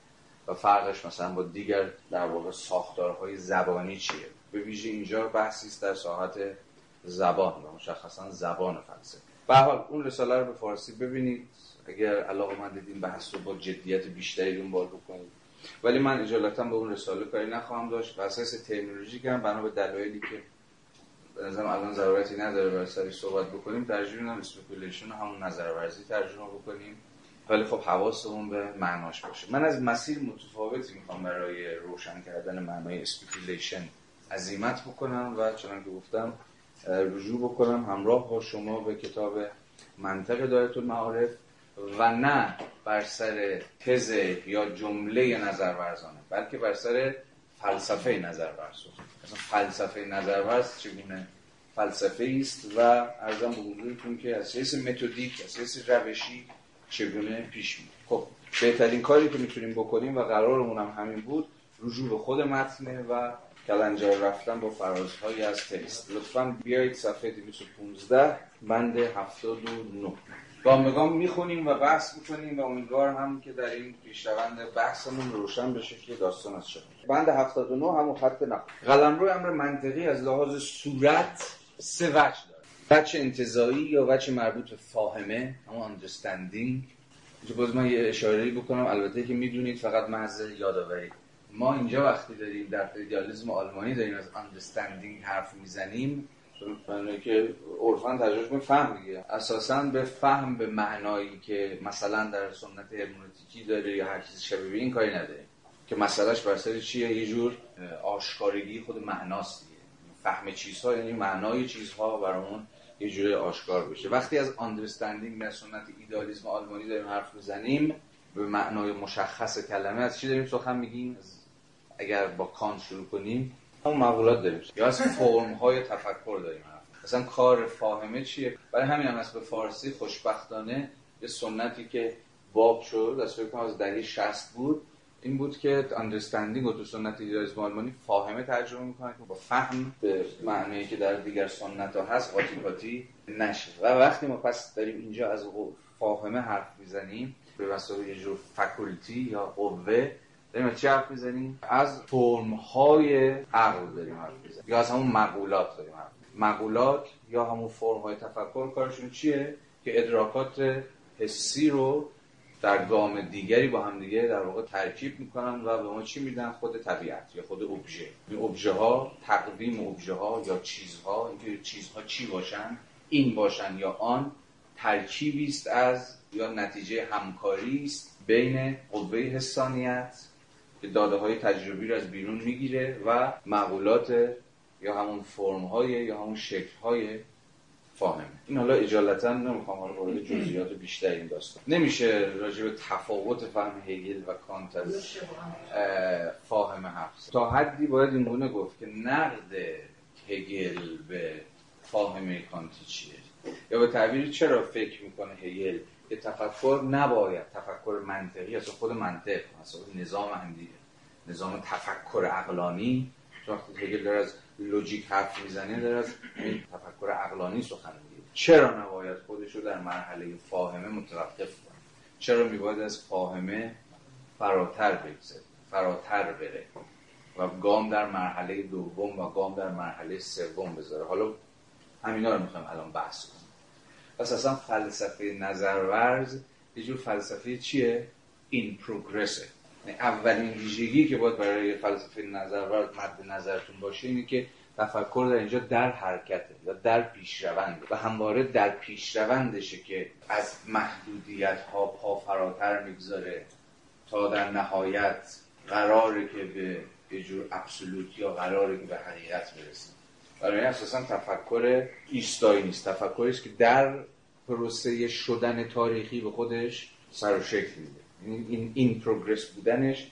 و فرقش مثلا با دیگر در واقع ساختارهای زبانی چیه؟ به ویژه اینجا بحثی است در ساحت زبان و مشخصا زبان فلسفه. به حال اون رساله رو به فارسی ببینید. اگر علاقه‌مند بودین بحث رو با جدیت بیشتری دنبال بکنید. ولی من عجالتا به اون رساله کاری نخواهم داشت و اساس ترمینولوژیک هم بنا به دلایلی که به نظرم الان ضرورتی نداره برای سری صحبت بکنیم. ترجمه کنم speculation همون نظرورزی ترجمه بکنیم. ولی خب حواسمون به معناش باشه. من از مسیر متفاوتی می‌خوام برای روشن کردن معنای speculation عزیمت بکنم و چنان که گفتم رجوع بکنم همراه با شما به کتاب منطق دایره المعارف و نه بر سر تز یا جمله نظر ورزانه بلکه بر سر فلسفه نظر ورز مثلا فلسفه نظر ورز چگونه فلسفه است و عرضم به حضورتون که از حیث متدیک از حیث روشی چگونه پیش میره خب بهترین کاری که می‌تونیم بکنیم و قرارمون هم همین بود رجوع به خود متنه و کلنجار رفتن با فرازهایی از تکست لطفا بیایید صفحه 215 بند 79 گام می‌خونیم و بحث می‌کنیم و امیدوار هم که در این پیشروند بحثمون روشن بشه که داستان از شد بند 79 همون خط نقل. قلم روی امر منطقی از لحاظ صورت سه وجه داره. وجه انتظایی یا وجه مربوط به فاهمه همون understanding. باز من یه اشاره بکنم البته که می‌دونید فقط محض یادآوری. ما اینجا وقتی داریم در ایدئالیسم آلمانی داریم از understanding حرف می‌زنیم. برای که عرفا ترجمه فهم دیگه. اساسا به فهم به معنایی که مثلا در سنت هرمونتیکی داره یا هر چیزی شبیه این کاری نداره که مسئلهش بر سر چیه؟ یه جور آشکارگی خود معناست دیگه. فهم چیزها یعنی معنای چیزها برامون یه جوری آشکار بشه. وقتی از understanding در سنت ایدالیسم آلمانی داریم حرف می‌زنیم به معنای مشخص کلمه از چی داریم سخن میگیم؟ اگر با کانت شروع کنیم همون مقولات داریم. یا از فرم های تفکر داریم. مثلا کار فاهمه چیه؟ برای همین هم از به فارسی خوشبختانه یه سنتی که باب شد از فکر از دهه 60 بود این بود که understanding و تو سنت ایدالیسم آلمانی فاهمه ترجمه می‌کنه که با فهم به معنی که در دیگر سنت ها هست قاطی قاطی نشه. و وقتی ما پس داریم اینجا از فاهمه حرف می‌زنیم به واسطه یه جور فکولتی یا قوه داریم چی حرف می‌زنیم؟ از فرم های عقل داریم حرف می‌زنیم. یا از همون مقولات داریم حرف مقولات یا همون فرم های تفکر کارشون چیه؟ که ادراکات حسی رو در گام دیگری با هم دیگه در واقع ترکیب می‌کنن و به ما چی میدن؟ خود طبیعت یا خود ابژه. این ابژه ها تقویم ابژه ها یا چیزها اینکه چیزها چی باشن این باشن یا آن ترکیبی است از یا نتیجه همکاری است بین قوه حسانیت که داده های تجربی رو از بیرون می‌گیره و معقولات یا همون فرم های یا همون شکل های فاهمه. این حالا اجالتا نمی‌خوام حالا وارد جزئیات بیشتر این داستان. نمیشه راجع به تفاوت فهم هگل و کانت از فاهمه حرف تا حدی باید این گونه گفت که نقد هگل به فاهمه کانتی چیه؟ یا به تعبیری چرا فکر می‌کنه هگل که تفکر نباید تفکر منطقی اصلا خود منطق اصلا نظام هم دیگه. نظام تفکر عقلانی. وقتی هگل داره از لوجیک حرف می‌زنه داره از تفکر عقلانی سخن میگه. چرا نباید خودش رو در مرحله فاهمه متوقف کنه؟ چرا میباید از فاهمه فراتر بگذره فراتر بره؟ و گام در مرحله دوم و گام در مرحله سوم بذاره. حالا همینا رو می‌خوایم الان بحث کنیم. پس اصلا فلسفه نظرورز یه جور فلسفه چیه؟ این پروگرسه یعنی اولین ویژگی که باید برای فلسفه نظرورز مد نظرتون باشه اینه که تفکر در اینجا در حرکته یا در پیشرونده و همواره در پیشروندشه که از محدودیت ها پا فراتر می‌گذاره تا در نهایت قراره که به یه جور ابسولوت یا قراره که به حقیقت برسه برای اساسا تفکر ایستایی نیست. تفکری است که در پروسه شدن تاریخی به خودش سر و شکل میده. این این پروگرس بودنش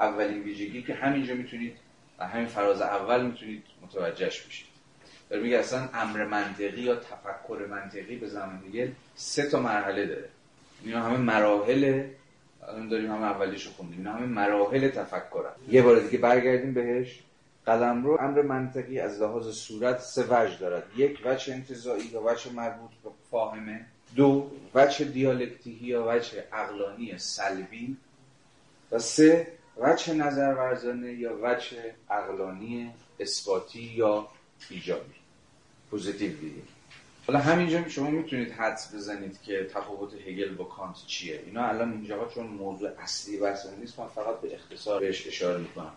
اولین ویژگی که همینجا می‌تونید همین فراز اول می‌تونید متوجهش بشید. داره میگه اصلا امر منطقی یا تفکر منطقی به زمان دیگه سه تا مرحله داره. اینا همه مراحل الان داریم همه اولیشو خوندیم. اینا همه مراحل تفکر یه بار دیگه برگردیم بهش. قلم رو امر منطقی از لحاظ صورت سه وجه دارد. یک وجه انتظایی یا وجه مربوط به فاهمه. دو وجه دیالکتیکی یا وجه عقلانی سلبی. و سه وجه نظر ورزانه یا وجه عقلانی اثباتی یا ایجابی. positive دیگه حالا همینجا شما می‌تونید حدس بزنید که تفاوت هگل با کانت چیه. اینا الان اینجا چون موضوع اصلی بحث نیست من فقط به اختصار بهش اشاره می‌کنم.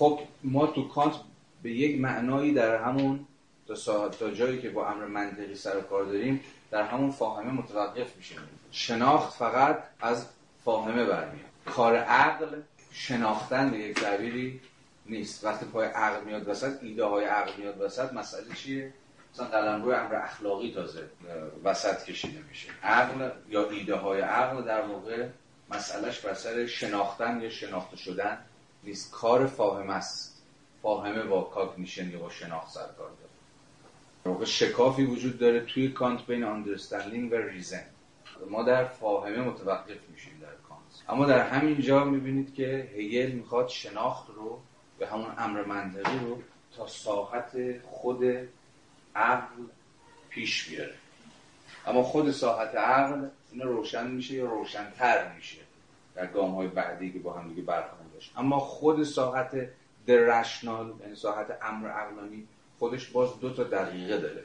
خب ما تو کانت به یک معنایی در همون تا, تا جایی که با امر منطقی سر و کار داریم در همون فاهمه متوقف میشیم. شناخت فقط از فاهمه برمیاد. کار عقل شناختن به یک تعبیری نیست. وقتی پای عقل میاد وسط ایده های عقل میاد وسط مسئله چیه؟ مثلا قلم روی امر اخلاقی تازه وسط کشیده میشه. عقل یا ایده های عقل در واقع مسئلهش بر شناختن یا شناخته شدن نیست کار فاهمه است. فاهمه با cognition یا با شناخت سر کار داره شکافی وجود داره توی کانت بین understanding و reason. ما در فاهمه متوقف میشیم در کانت. اما در همین جا می‌بینید که هگل می‌خواد شناخت رو به همون امر منطقی رو تا ساحت خود عقل پیش بیاره. اما خود ساحت عقل اینا روشن میشه یا روشنتر میشه. در گام های بعدی که با هم دیگه برخواهیم داشت اما خود ساحت rational یعنی ساحت امر عقلانی خودش باز دو تا دقیقه داره.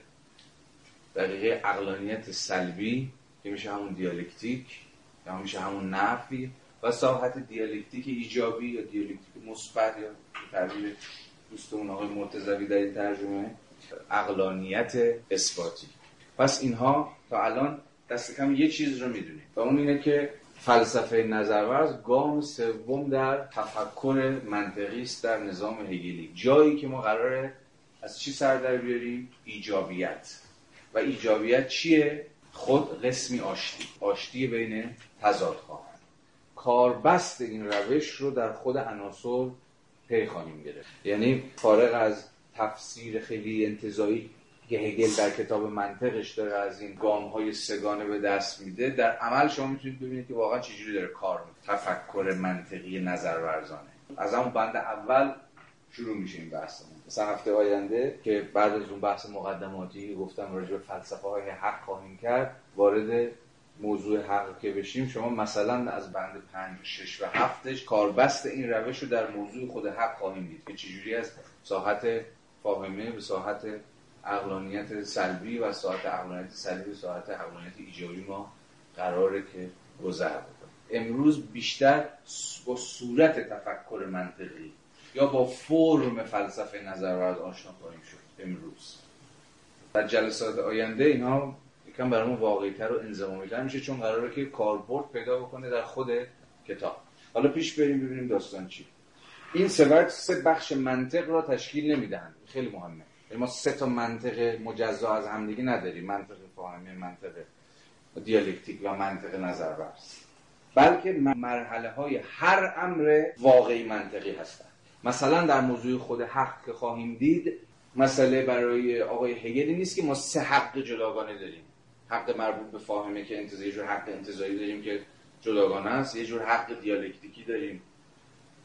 دقیقه عقلانیت سلبی که میشه همون دیالکتیک یا میشه همون نفی و ساحت دیالکتیک ایجابی یا دیالکتیک مثبت یا تعبیر دوستمون آقای مرتضوی در این ترجمه عقلانیت اثباتی. پس اینها تا الان دست کم یه چیز رو می‌دونیم و اون اینه که فلسفه نظرورز گام سوم در تفکر منطقی است در نظام هگلی. جایی که ما قراره از چی سر در بیاریم؟ ایجابیت. و ایجابیت چیه؟ خود قسمی آشتی. آشتی بین تضادها کاربست این روش رو در خود عناصر پی خواهیم گرفت. یعنی فارغ از تفسیر خیلی انتظایی که هگل در کتاب منطقش داره از این گام های سگانه به دست میده. در عمل شما می‌تونید ببینید که واقعا چجوری داره کار می‌کنه. تفکر منطقی نظر ورزانه از همون بند اول شروع میشه این بحثمون. مثلا هفته آینده که بعد از اون بحث مقدماتی گفتم راجع به فلسفه های حق خواهیم کرد وارد موضوع حق که بشیم شما مثلا از بند 5 6 و 7 کاربست این روش رو در موضوع خود حق خواهیم دید که چجوری از ساحت فاهمه به ساحت اقلانیت سلبی و ساعت اقلانیت سلبی و ساعت اقلانیت ایجابی ما قراره که گذر بکنیم امروز بیشتر با صورت تفکر منطقی یا با فرم فلسفه نظر ورد آشنا خواهیم شد امروز. در جلسات آینده اینها یکم برامون واقعیتر و انضمامیتر میشه چون قراره که کاربرد پیدا بکنه در خود کتاب. حالا پیش بریم ببینیم داستان چی. این سه بخش منطق را تشکیل نمی‌دهند. خیلی مهمه. ما سه تا منطق مجزا از همدیگه نداریم. منطق فاهمه منطق دیالکتیک و منطق نظرورز بلکه مرحله های هر امر واقعی منطقی هستند مثلا در موضوع خود حق که خواهیم دید مسئله برای آقای هگلی نیست که ما سه حق جداگانه داریم. حق مربوط به فاهمه که انتظاری جور حق انتظاری داریم که جداگانه است. یه جور حق دیالکتیکی داریم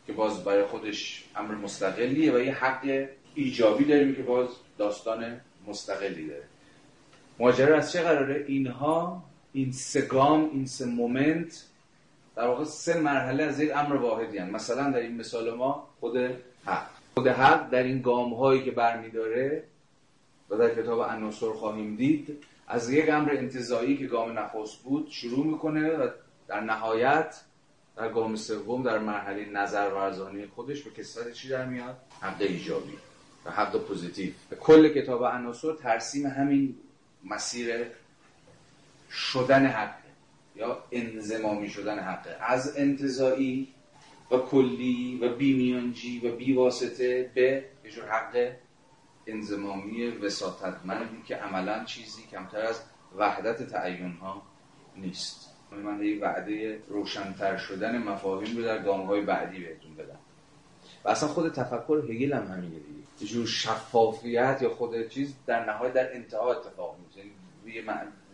که باز برای خودش امر مستقلیه و یه حق ایجابی داریم که باز داستان مستقلی داره ماجرا از چه قراره؟ اینها این سه گام این سه مومنت در واقع سه مرحله از یک امر واحدی هن. مثلا در این مثال ما خود حق. خود حق در این گام هایی که برمیداره و در کتاب عناصر خواهیم دید از یک امر انتزاعی که گام نخست بود شروع می‌کنه و در نهایت در گام سوم در مرحله نظر ورزانی خودش به کسوت چی در میاد؟ حق ایجابی. و حق positive. کل کتاب عناصر ترسیم همین مسیر شدن حق یا انضمامی شدن حقه. از انتزاعی و کلی و بیمیانجی و بی واسطه به یه حق انزمامی وساطتمندی که عملا چیزی کمتر از وحدت تعین ها نیست. من یه وعده روشنتر شدن مفاهیم رو در گام های بعدی بهتون بدم. و اصلا خود تفکر هگل هم همینه دیگه. جور شفافیت یا خود چیز در نهایت در انتها اتفاق میفته. یعنی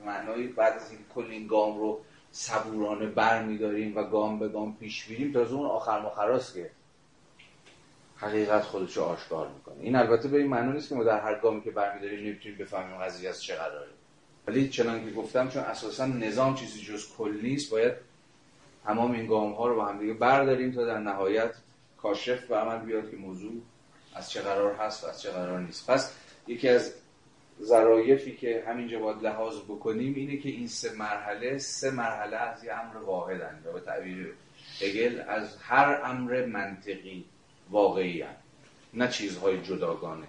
معنای بعد از این کل این گام رو صبورانه بر میداریم و گام به گام پیش میریم تا اون آخر مخراست که حقیقت خودش رو آشکار می‌کنه. این البته به این معنی نیست که ما در هر گامی که برمیداریم نمی‌تونیم بفهمیم قضیه از چه قراره. ولی چنان که گفتم چون اساسا نظام چیزی جز کل نیست باید تمام این گام ها رو با هم دیگه برداریم تا در نهایت کاشف به عمل بیاد که موضوع از چه قرار هست و از چه قرار نیست. پس یکی از ظرایفی که همینجا باید لحاظ بکنیم اینه که این سه مرحله سه مرحله از یه امر واحدن یا به تعبیر هگل از هر امر منطقی واقعی هن. نه چیزهای جداگانه.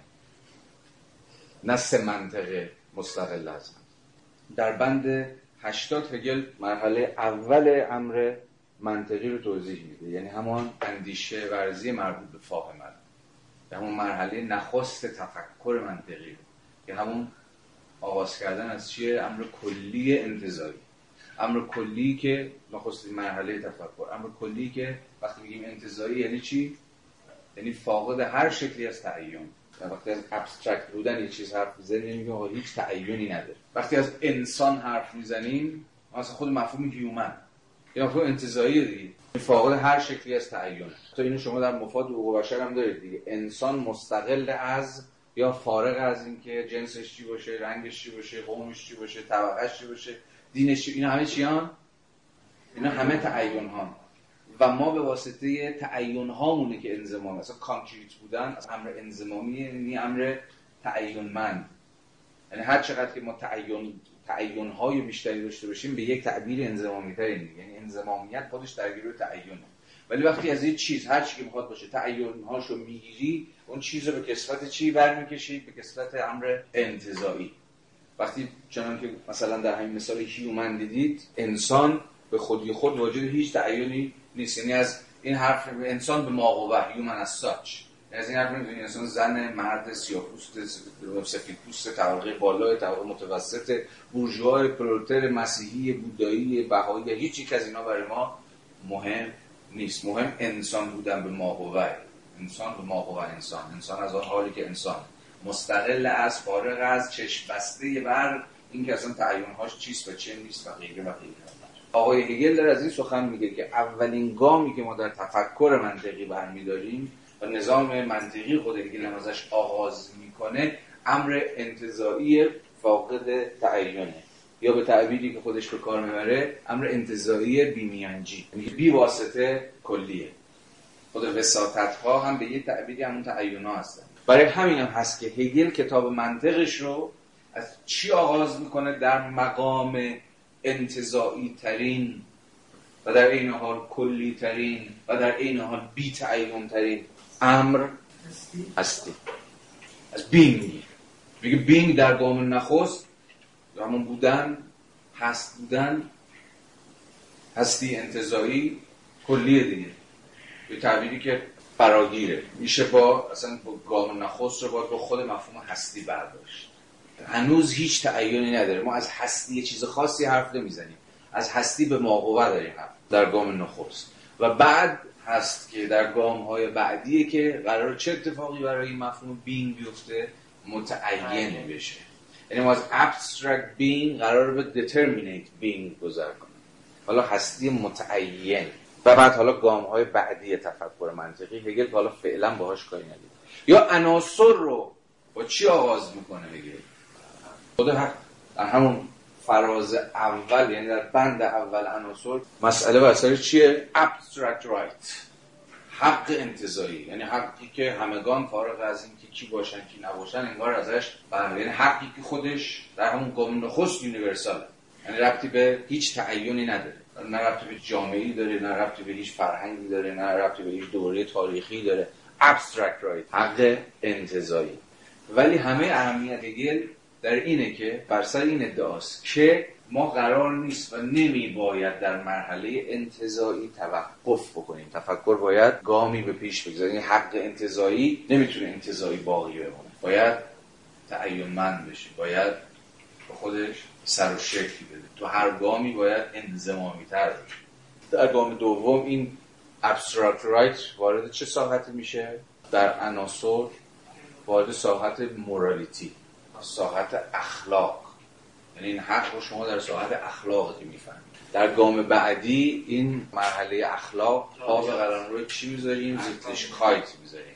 نه سه منطقه مستقل هستن در بند هشتاد هگل مرحله اول امر منطقی رو توضیح میده. یعنی همان اندیشه ورزی مربوط به فاهمه همون مرحله نخست تفکر منطقی که همون آغاز کردن از چیه؟ امر کلی انتظاری. امر کلی که نخست مرحله تفکر. امر کلی که وقتی میگیم انتزاعی یعنی چی؟ یعنی فاقد هر شکلی از تعین. وقتی از abstract بودن یه چیز حرف می‌زنیم میگیم هیچ تعینی نداره. وقتی از انسان حرف می‌زنیم مثلا خود مفهوم human. یا مفهوم انتزاعی دیگه. فاقد هر شکلی از تعین تو اینو شما در مفاد حقوق بشر هم دارید دیگه. انسان مستقل از یا فارغ از اینکه جنسش چی باشه رنگش چی باشه قومش چی باشه طبقش چی باشه دینش چی اینا همه چیان؟ اینا همه تعین ها و ما به واسطه تعین هامونه که انزمام مثلا کانکریت بودن از امر انزمامی یعنی امر تعینمند. یعنی هر چقدر که ما تعین تعین های بیشتری داشته باشیم به یک تعبیر انزمامی تری یعنی انزمامیت خودش درگیر تعینه ولی وقتی از این چیز هر چی که می‌خواد باشه تعین هاشو می‌گیری اون چیز رو به کسفت چی برمیکشی؟ به کسفت امر انتظایی وقتی چنان که مثلا در همین مثال human دیدید انسان به خودی خود واجد هیچ تعینی نیست. یعنی از این حرف انسان به ماقوبه هیومن از ساچ از این حرف می‌دونی اصلا زن مرد سیاهپوست سفید پوست طبقه بالا طبقه متوسط بورژوا پرولتر مسیحی بودایی بهایی هیچ یک از اینا برای ما مهم نیست. مهم انسان بودن به ماهوه انسان به ماهوه انسان. انسان از آن حالی که انسان. مستقل از فارغ از چشم بسته بر این که اصلا تعیینهاش چیست و چه نیست و غیره و غیره. آقای هگل در از این سخن میگه که اولین گامی که ما در تفکر منطقی برمیداریم و نظام منطقی خود هگل هم ازش آغاز می‌کنه امر انتظایی فاقد تعینه. یا به تعبیری که خودش به کار می‌بره امر انتظایی بیمیانجی یعنی بی واسطه کلیه. خود وساطت ها هم به یه تعبیری همون تعین ها هستن. برای همین هم هست که هگل کتاب منطقش رو از چی آغاز می‌کنه؟ در مقام انتظایی ترین و در این حال کلی ترین و در این حال بی تعین ترین امر هستی. از بینگ میگه بینگ در گام نخست همون بودن هست بودن هستی انتظایی کلیه دیگه. به تعبیری که فراگیره. میشه با اصلا با گام نخست رو باید با خود مفهوم هستی برداشت. هنوز هیچ تعیینی نداره. ما از هستی یه چیز خاصی حرف نمی‌زنیم. از هستی به ماقوه داریم حرف در گام نخست. و بعد هست که در گام های بعدیه که قرار چه اتفاقی برای این مفهوم بینگ بیفته متعین بشه. یعنی ما از abstract being قرار به determinate being گذر کنیم. حالا هستی متعین. و بعد حالا گام های بعدی تفکر منطقی. هگل حالا فعلا باهاش کاری ندید یا عناصر رو با چی آغاز می‌کنه هگل؟ خود در همون فراز اول یعنی در بند اول عناصر مسئله بسر چیه؟ abstract right. حق انتظایی. یعنی حقی که همگان فارغ از این کی باشن کی نباشن انگار ازش بله یعنی حقی که خودش در همون گام نخست یونیورسال یعنی ربطی به هیچ تعیینی نداره. نه ربطی به جامعی داره نه ربطی به هیچ فرهنگی داره نه ربطی به هیچ دوره تاریخی داره. Abstract right حق انتظایی. ولی همه اهمیت گل در اینه که بر سر این ادعاست که ما قرار نیست و نمی باید در مرحله انتظایی توقف بکنیم. تفکر باید گامی به پیش بگذاریم. یعنی حق انتظایی نمی‌تونه انتظایی باقی بمونه. باید تعین بشه باید به خودش سر و شکلی بده تو هر گامی باید انزمامی تر بشه در گام دوم این abstract right وارد چه ساحتی میشه؟ در عناصر وارد ساحت مورالیتی ساحت اخلاق. یعنی این حق رو شما در ساحت اخلاقی می‌فهمید. در گام بعدی این مرحله اخلاق ها به قلم روی چی می‌ذاریم؟ زیتش کایت می‌ذاریم.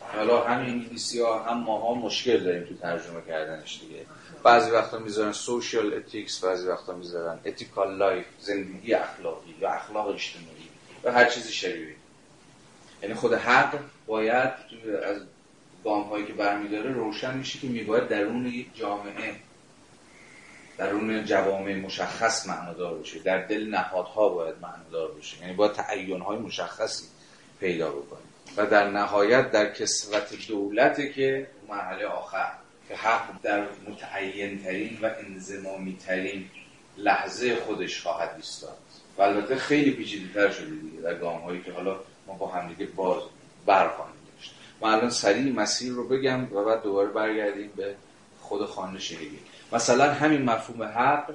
حالا هم انگلیسی ها هم ماها مشکل داریم تو ترجمه کردنش دیگه. بعضی وقتا می‌ذارن social ethics بعضی وقتا می‌ذارن ethical life زندگی اخلاقی یا اخلاق اجتماعی و هر چیزی شریعی یعنی خود حق باید از گام هایی که برمیداره روشن میشه که میباید درون یک جامعه درون جوامع مشخص معنادار بشه. در دل نهادها باید معنادار بشه. یعنی باید تعین های مشخصی پیدا بکنه و در نهایت در کسوت دولته که مرحله آخر که حق در متعین ترین و انزمامی ترین لحظه خودش خواهد ایستاد. و البته خیلی پیچیده تر شده دیگه در گام هایی که حالا ما با همدیگه باز برخواهیم داشت. من الان سریع مسیر رو بگم و بعد دوباره برگردیم به خود خانش هگل مثلا همین مفهوم حق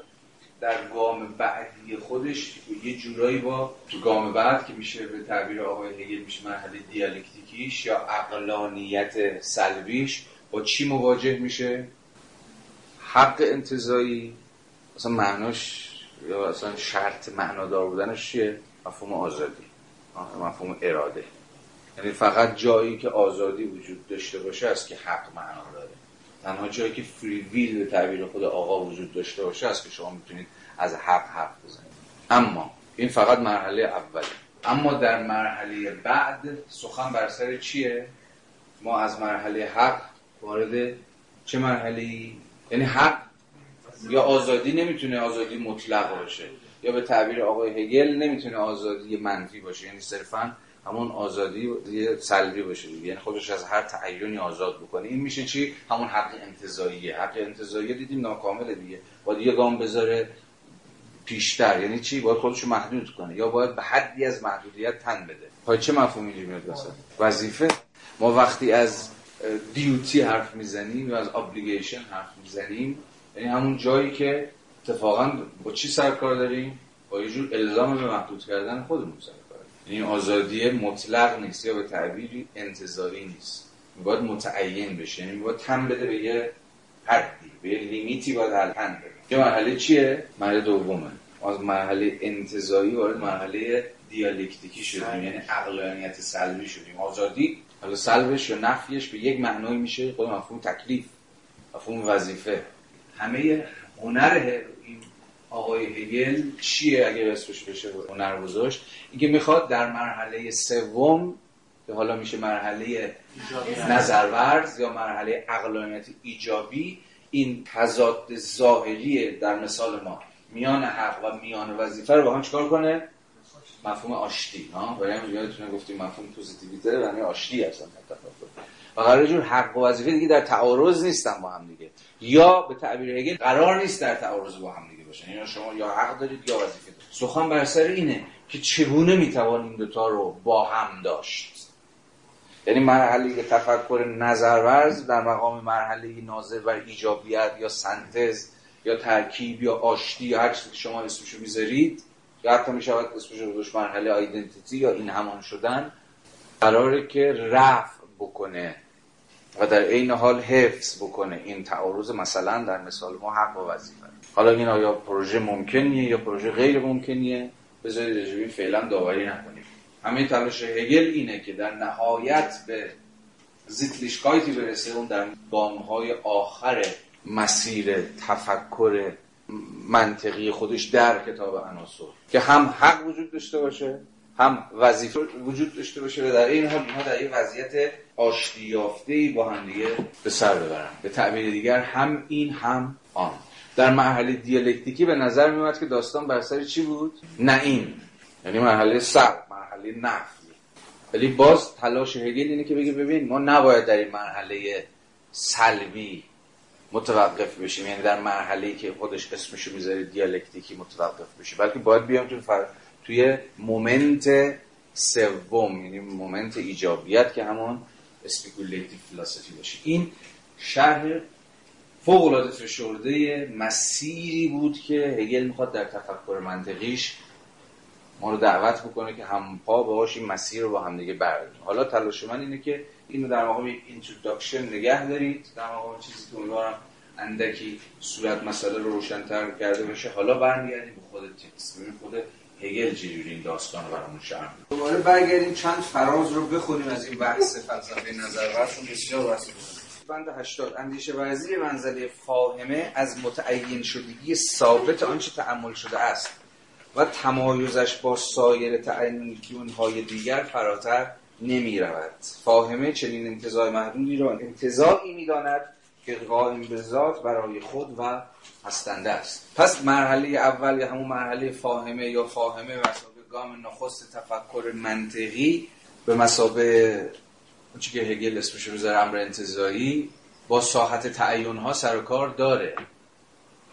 در گام بعدی خودش یه جورایی با تو گام بعد که میشه به تعبیر آقای هگل میشه مرحله دیالکتیکیش یا اقلانیت سلبیش با چی مواجه میشه؟ حق انتظایی مثلا معناش یا اصلا شرط معنادار بودنش چیه؟ مفهوم آزادی مفهوم اراده. یعنی فقط جایی که آزادی وجود داشته باشه است که حق معنا داره. تنها جایی که فری ویل به تعبیر خود آقا وجود داشته باشه است که شما می‌تونید از حق حق بزنید. اما این فقط مرحله اوله. اما در مرحله بعد سخن بر سر چیه؟ ما از مرحله حق وارد چه مرحله ای یعنی حق یا آزادی نمی‌تونه آزادی مطلق باشه یا به تعبیر آقای هگل نمی‌تونه آزادی منفی باشه. یعنی صرفا همون آزادی سلبی باشه یعنی خودش از هر تعینی آزاد بکنه. این میشه چی؟ همون حق انتزاعیه حق انتزاعیه دیدیم ناکامله دیگه. باید یه گام بذاره پیشتر. یعنی چی؟ باید خودشو محدود کنه. یا باید به حدی از محدودیت تن بده. پای چه مفهومی میاد وسط وظیفه. ما وقتی از دیوتی حرف می‌زنیم یا از ابلیگیشن حرف می‌زنیم یعنی همون جایی که اتفاقا با چی سر کار داریم؟ با یه جور الزام به محدود کردن خودمون سر یعنی آزادی مطلق نیست یا به تعبیری انتظاری نیست. باید متعین بشه. یعنی باید تم بده به یه حدی به یه لیمیتی باید حل بده. یه مرحله چیه؟ مرحله دومه. از مرحله انتظایی وارد مرحله دیالکتیکی شدیم. یعنی عقلانیت سلبی شدیم. آزادی حالا سلبش یا نفیش به یک معنایی میشه. خود مفهوم تکلیف مفهوم وظیفه. همه هنر این آقای هگل چیه اگه اسمش بشه هنر گذاشت اینکه می‌خواد در مرحله سوم که حالا میشه مرحله نظرورز یا مرحله اقلانیت ایجابی این تضاد ظاهری در مثال ما میان حق و میان وظیفه رو با هم چکار کنه؟ مفهوم آشتی ها؟ برای هم یادتونه گفتیم مفهوم پوزیتیویته یعنی آشتی هستن و قرار جور حق و وظیفه دیگه در تعارض نیستن با هم دیگه. یا به تعبیر هگل قرار نیست در تعارض با هم باشن. شما یا حق دارید یا وظیفه دارید. سخن بر سر اینه که چگونه می‌توانیم دوتا رو با هم داشت؟ یعنی مرحله تفکر نظرورز در مقام مرحله ناظر بر ایجابیت یا سنتز یا ترکیب یا آشتی یا هر چیزی که شما اسمشو می‌ذارید یا حتی می‌شود اسمشو بذارید مرحله آیدنتیتی یا این همان شدن قراره که رفع بکنه و در عین حال حفظ بکنه این تعارض مثلا در مثال ما حق و وظیفه. حالا این آیا پروژه ممکنیه یا پروژه غیر ممکنیه؟ بذارید رجبی فعلا داوری نکنیم. همه تلاش هگل اینه که در نهایت به زیتلیشکایتی برسه اون در گامهای آخر مسیر تفکر منطقی خودش در کتاب عناصر. که هم حق وجود داشته باشه هم وظیفه وجود داشته باشه و در این حال اینها در این وضعیت آشتی یافته با هم دیگه به سر ببرن. به تعبیر دیگر هم این هم آن. در مرحله دیالکتیکی به نظر میومد که داستان بر سر چی بود؟ نه این. یعنی مرحله سر مرحله نفی ولی باز تلاش هگل اینه که بگه ببین ما نباید در این مرحله سلبی متوقف بشیم. یعنی در مرحله که خودش اسمشو می‌ذاره دیالکتیکی متوقف بشه. بلکه باید بیام تو فر... توی مومنت سوم یعنی مومنت ایجابیت که همون speculative فلسفی باشه. این شرح فوق العاده فشرده مسیری بود که هگل می‌خواد در تفکر منطقیش ما رو دعوت بکنه که هم پا باهاش این مسیر رو با هم دیگه برداریم حالا تلاش من اینه که اینو در مقام introduction نگه دارم. در مقام چیزی که امیدوارم اندکی صورت مسئله رو روشنتر کرده بشه حالا برمیگردیم به خود text ببین خود هگل چجوری این داستان رو برامون شرح دوباره برگردیم چند فراز رو بخونیم از این بحث فلسفه نظر براتون. بسیار بحث بند 80 اندیشه ورزی منزله فاهمه از متعین شدگی ثابت آنچه تعمل شده است و تمایزش با سایر تعین های دیگر فراتر نمی رود فاهمه چنین انتظار محدودی را انتظاری می داند که قائم به ذات برای خود و هستنده است. پس مرحله اول یا همون مرحله فاهمه یا فاهمه مسابه گام نخست تفکر منطقی به مسابه چی که هگل اسمش رو امر انتظایی با ساحت تعین ها سر کار داره.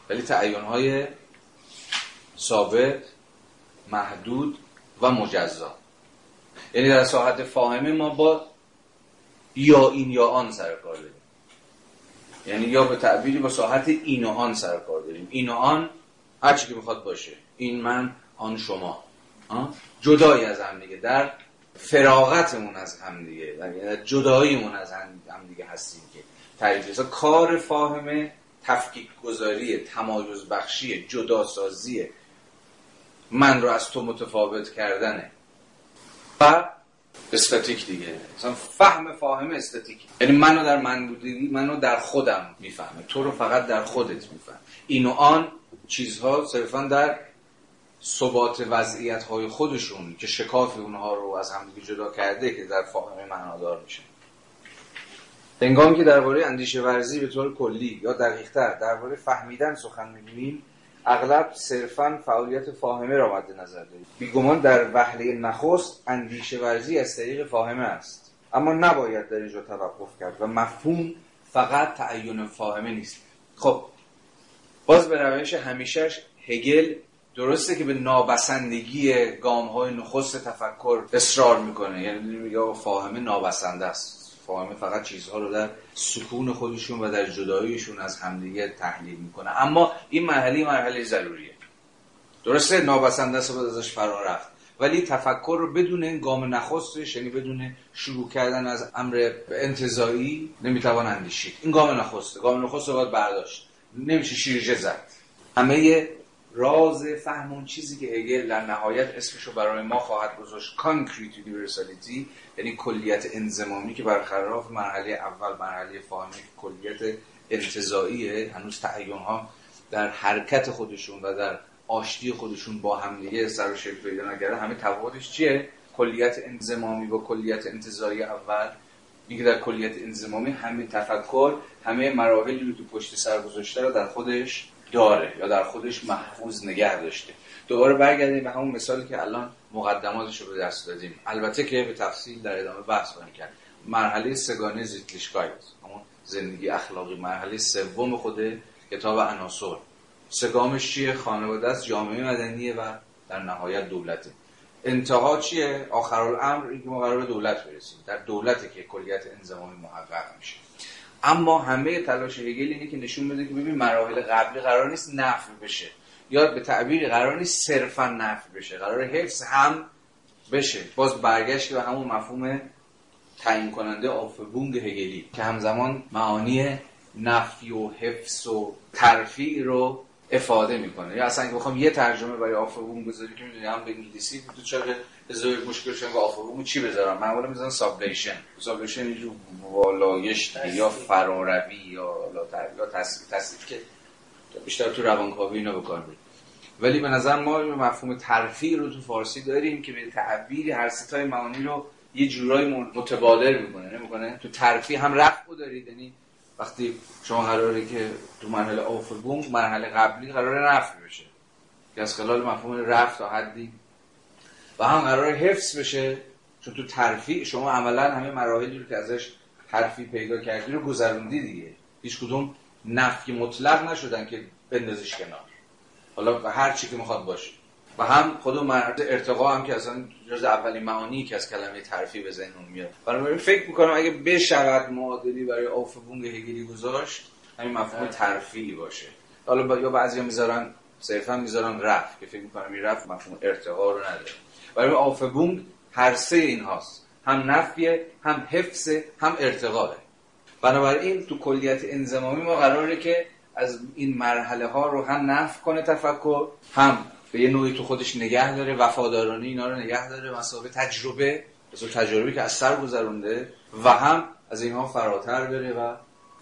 ولی تعین های ثابت محدود و مجزا. یعنی در ساحت فاهمه ما با یا این یا آن سر کار داریم. یعنی یا به تعبیری با ساحت این و آن سر کار داریم. این و آن هر که بخواد باشه. این من آن شما. جدایی از هم دیگه. در فراغتمون از هم دیگه در جداییمون از هم دیگه هستیم که تعریف کار فاهمه تفکیک گذاری تمایز بخشی جداسازی من رو از تو متفاوت کردنه و استاتیک دیگه. مثلا فهم فاهم استاتیک. یعنی منو در من بودی منو در خودم می‌فهمه. تو رو فقط در خودت میفهم این و آن چیزها صرفا در ثبات وضعیت های خودشون که شکاف اونها رو از همدیگه جدا کرده که در فاهم معنادار میشه. هنگامی که درباره اندیشه ورزی به طور کلی یا دقیقتر درباره فهمیدن سخن می‌گوییم اغلب صرفا فعالیت فاهمه را مد نظر داریم. بیگمان در وهله نخست اندیشه ورزی از طریق فاهمه است. اما نباید در اینجا توقف کرد و مفهوم فقط تعین فاهمه نیست. خب باز به روش همیشهش هگل درسته که به نابسندگی گام های نخست تفکر اصرار می‌کنه. یعنی میگه فاهمه نابسنده است. فاهمه فقط چیزها رو در سکون خودشون و در جداییشون از همدیگه تحلیل می‌کنه. اما این مرحله مرحله ضروریه. درسته؟ نابسنده است باید ازش فرار رفت. ولی تفکر رو بدون این گام نخستش یعنی بدون شروع کردن از امر انتظایی نمی‌توان اندیشید. این گام نخسته گام نخست رو باید برداشت. نمیشه شیرجه زد. همه راز فهم اون چیزی که هگل در نهایت اسمش رو برای ما خواهد گذاشت. concrete universality یعنی کلیت انضمامی که برخلاف مرحله اول مرحله فاهمه کلیت انتزاعیه هنوز تعیون ها در حرکت خودشون و در آشتی خودشون با همدیگه سر و شکل پیدا نکرده همه تفاوتش چیه؟ کلیت انضمامی با کلیت انتزاعی اول. اینکه در کلیت انزمامی همه تفکر همه مراحلی رو تو پشت سر گذاشته رو در خودش داره یا در خودش محفوظ نگه داشته. دوباره برگردیم به همون مثالی که الان مقدماتش رو به دست دادیم. البته که به تفصیل در ادامه بحث کنیم کرد. مرحله سگانه زیتلیشکایت همون زندگی اخلاقی. مرحله سوم خود کتاب عناصر. سگامش چیه؟ خانواده است جامعه مدنیه و در نهایت دولته انتها چیه؟ آخرالامر اینکه ما قرار به دولت برسیم. در دولته که کلیت انزمامی محقق میشه. اما همه تلاش هگل اینه که نشون بده که ببین مراحل قبلی قرار نیست نفع بشه. یا به تعبیری قرار نیست صرفا نفع بشه. قرار حفظ هم بشه. باز برگشت به همون مفهوم تعیین کننده آفبونگ هگلی که همزمان معانی نفی و حفظ و ترفیع رو افاده می‌کنه. یا اصلا بخوام یه ترجمه برای آفبوم بذاری که می‌دونی هم به انگلیسی تو چرا ازای مشکل شدن آفبوم چی بذارم؟ معمولا می‌ذارم سابلیشن. سابلیشن یه والایش یا فراروی یا یا تصریف که بیشتر تو روانکاوی اینا بکار ولی به نظر ما مفهوم ترفیع رو تو فارسی داریم که به تعبیر هر ستای معانی رو یه جورایی متبادر می‌کنه. نمی‌کنه تو ترفیع هم رفع دارید. یعنی وقتی شما قراره که تو مرحله آفربوم مرحله قبلی قرار رفع بشه. که از خلال مفهوم رفع تا حدی و هم قرار حفظ بشه چون تو ترفیع شما عملا همه مراحلی رو که ازش حرفی پیدا کردی رو گذروندی دیگه. هیچ کدوم نفی مطلق نشدن که بندازیش کنار. حالا هر چی که می‌خواد باشه. و هم خود مرد ارتقا هم که اصلا جز اولین معانی که از کلمه ترفی به ذهنم میاد. برای فکر می‌کنم اگه بشود معادلی برای آفبونگ هگلی گذاشت همین مفهوم ترفیعی باشه. حالا با... یا بعضیا می‌ذارن صرفا می‌ذارن رفت که فکر می‌کنم این رفت مفهوم ارتقا رو نداره. برای آفبونگ هر سه این هاست. هم نفیه هم حفظه هم ارتقاه بنابراین تو کلیت انزمامی ما قراره که از این مرحله ها رو هم نفع کنه تفکر هم به یه نوعی تو خودش نگه داره وفادارانه اینا رو نگه داره مسابقه تجربه مثل تجربی که از سر گذرونده و هم از اینها فراتر بره و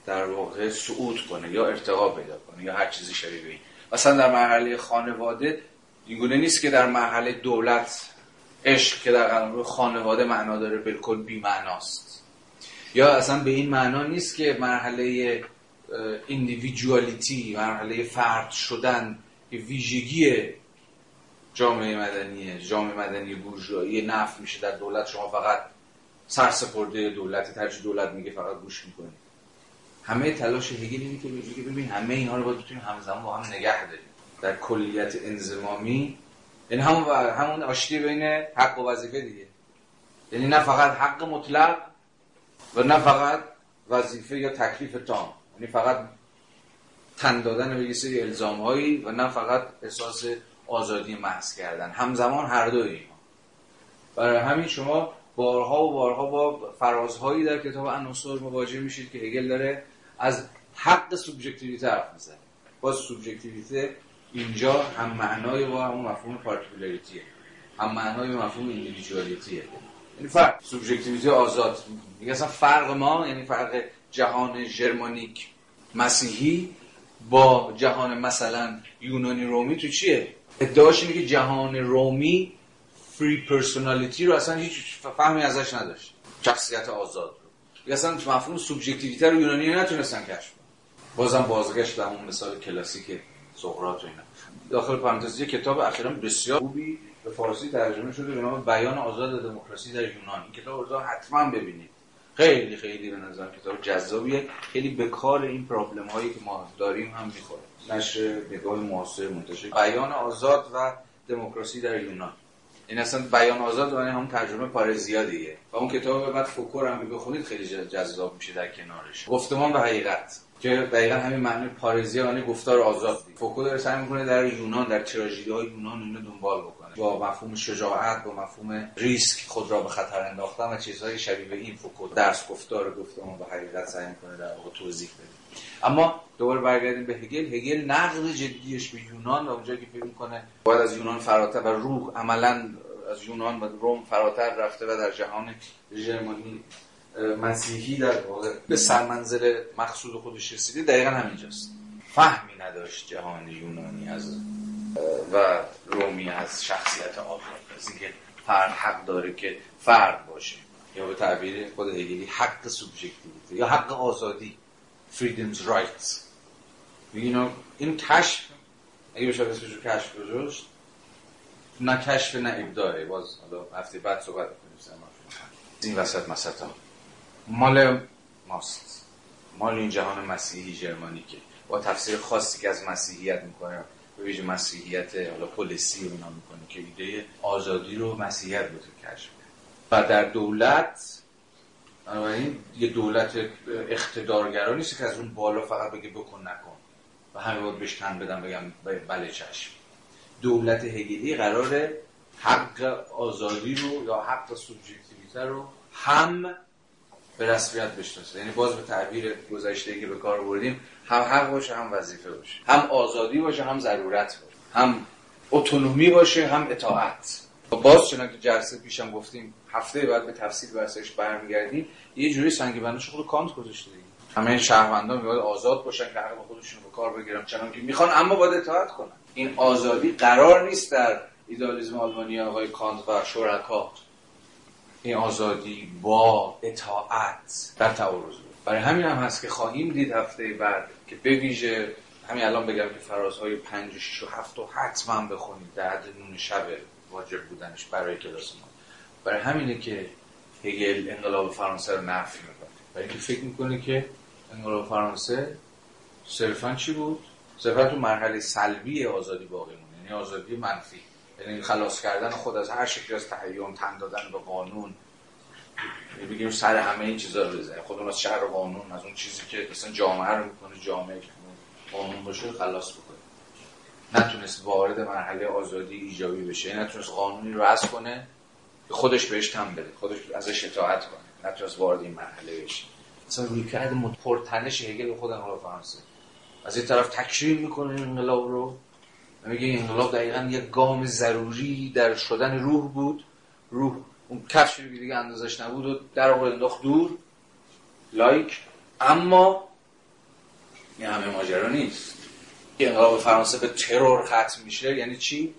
در واقع صعود کنه یا ارتقا پیدا کنه یا هر چیزی شبیه این. مثلا در مرحله خانواده اینگونه نیست که در مرحله دولت عشق که در قانون خانواده معنا داره بالکل بی معناست یا اصلا به این معنا نیست که مرحله ایندیویدوالیتی مرحله فرد شدن ویژگی جامعه مدنیه جامعه مدنی بورژوایی نفت میشه در دولت. شما فقط سرسپرده دولت ترجیح دولت میگه فقط گوش می‌کنید همه تلاش هگل اینه که ببین همه اینها رو باید بتونیم همزمان با هم نگه داریم. در کلیت انزمامی یعنی همون همون آشتی بین حق و وظیفه دیگه. یعنی نه فقط حق مطلق و نه فقط وظیفه یا تکلیف تام. یعنی فقط تن دادن به یه سری الزام هایی و نه فقط احساس آزادی محض کردن. همزمان هر دو اینا برای همین شما بارها و بارها با فرازهایی در کتاب عناصر مواجه میشید که هگل داره از حق سوبژکتیویته حرف می‌زنه. باز سوبژکتیویته اینجا هم معنای با همون مفهوم پارتیکولاریتیه. هم معنای مفهوم ایندیویدوالیتیه یعنی فرق سوبژکتیویته آزاد. میگه اصلا فرق ما یعنی فرق جهان ژرمانیک مسیحی با جهان مثلا یونانی رومی تو چیه؟ ادعاش اینه که جهان رومی فری پرسونالیتی رو اصلا هیچ فهمی ازش نداشت. شخصیت آزاد رو. اصلا مفهوم سوبژکتیویته رو یونانی نتونستن کشف بازم بازگشت به همون مثال کلاسیک سقراط و اینا. داخل پرانتز کتاب اخیرا بسیار خوبی به فارسی ترجمه شده به نام بیان آزاد دموکراسی در یونان. این کتاب رو حتما ببینید. خیلی خیلی به نظر کتاب جذابیه. خیلی به کار این پرابلم هایی که ما داریم هم می‌خوره. نشر نگاه معاصر منتشر. بیان آزاد و دموکراسی در یونان. این اصلا بیان آزاد و هم ترجمه پارسیا دیگه و اون کتاب بعد فوکو رو هم بخونید خیلی جذاب میشه در کنارش. گفتمان به حقیقت. که دقیقا همین معنی پارسیا یعنی گفتار آزاد دید فوکو داره سعی می‌کنه در یونان در تراژدی های یونان اینو دنبال بکنه. با مفهوم شجاعت با مفهوم ریسک خود را به خطر انداختن و چیزهای شبیه به این فوکو درس گفتار گفتمان به حقیقت سعی می‌کنه در واقع توضیح بده. اما دوباره برگردیم به هگل. هگل نقد جدیش به یونان و اونجا که فکر می‌کنه باید از یونان فراتر و روح عملا از یونان و روم فراتر رفته و در جهان ژرمانی مسیحی در واقع به سرمنزل مقصود خودش رسیده دقیقا همینجاست. فهمی نداشت جهان یونانی از و رومی از شخصیت آزاد. از اینکه فرد حق داره که فرد باشه. یا به تعبیر خود هگلی حق سوبژکتیویته یا حق آزادی freedom's rights. you این کشف اگه بشه اسمش رو کشف گذاشت نه کشف نه ابداعه. باز حالا هفته بعد صحبت کنیم این وسط مسطا مال ماست. مال این جهان مسیحی که با تفسیر خاصی که از مسیحیت می‌کنه به ویژه مسیحیت حالا پلیسی رو می‌کنه که ایده آزادی رو مسیحیت بود کشف و در دولت بنابراین یه دولت اقتدارگرا نیست که از اون بالا فقط بگه بکن نکن و همه باید بهش تن بدم بگم بله چشم. دولت هگلی قرار حق آزادی رو یا حق سوبژکتیویته رو هم به رسمیت بشناسه. یعنی باز به تعبیر گذشته که به کار بردیم هم حق باشه هم وظیفه باشه. هم آزادی باشه هم ضرورت باشه. هم اتونومی باشه هم اطاعت. باز چنانکه که جلسه پیشم گفتیم هفته بعد به تفصیل بحثش برمیگردیم یه جوری سنگ بندش خود کانت گذاشته دیگه. همه شهروندان میاد آزاد باشن که حق خودشون به کار بگیرن. چنان که می‌خوان اما باید اطاعت کنن. این آزادی قرار نیست در ایدالیسم آلمانی آقای کانت و شرکا این آزادی با اطاعت در تعارض بود. برای همین هم هست که خواهیم دید هفته بعد که به ویژه همین الان بگم که فرازهای 5 و 6 و 7 و حتما بخونید در حد نون شب واجب بودنش برای کلاس ما. برای همینه که هگل انقلاب فرانسه رو نفی می‌کنه. برای اینکه فکر می‌کنه که انقلاب فرانسه صرفا چی بود؟ صرفا تو مرحله سلبی آزادی باقی مونه یعنی آزادی منفی. یعنی خلاص کردن خود از هر شکلی از تحییم تن دادن به قانون. یعنی بگیم سر همه این چیزا رو بزنیم. خودمون از شهر قانون از اون چیزی که مثلا جامعه رو می‌کنه جامعه که قانون باشه خلاص بکنه نتونست وارد مرحله آزادی ایجابی بشه نتونست قانونی رو رأس کنه که خودش بهش تم بده. خودش ازش اطاعت کنه. نتونست وارد این مرحله بشه. مثلا رویکرد پرتنش هگل به خود انقلاب فرانسه. از این طرف تکریم می‌کنه انقلاب رو. میگه انقلاب دقیقا یک گام ضروری در شدن روح بود. روح اون کفشی که دیگه اندازش نبود و در آورد انداخت دور. لایک. اما این همه ماجرا نیست. انقلاب فرانسه به ترور ختم میشه یعنی چی؟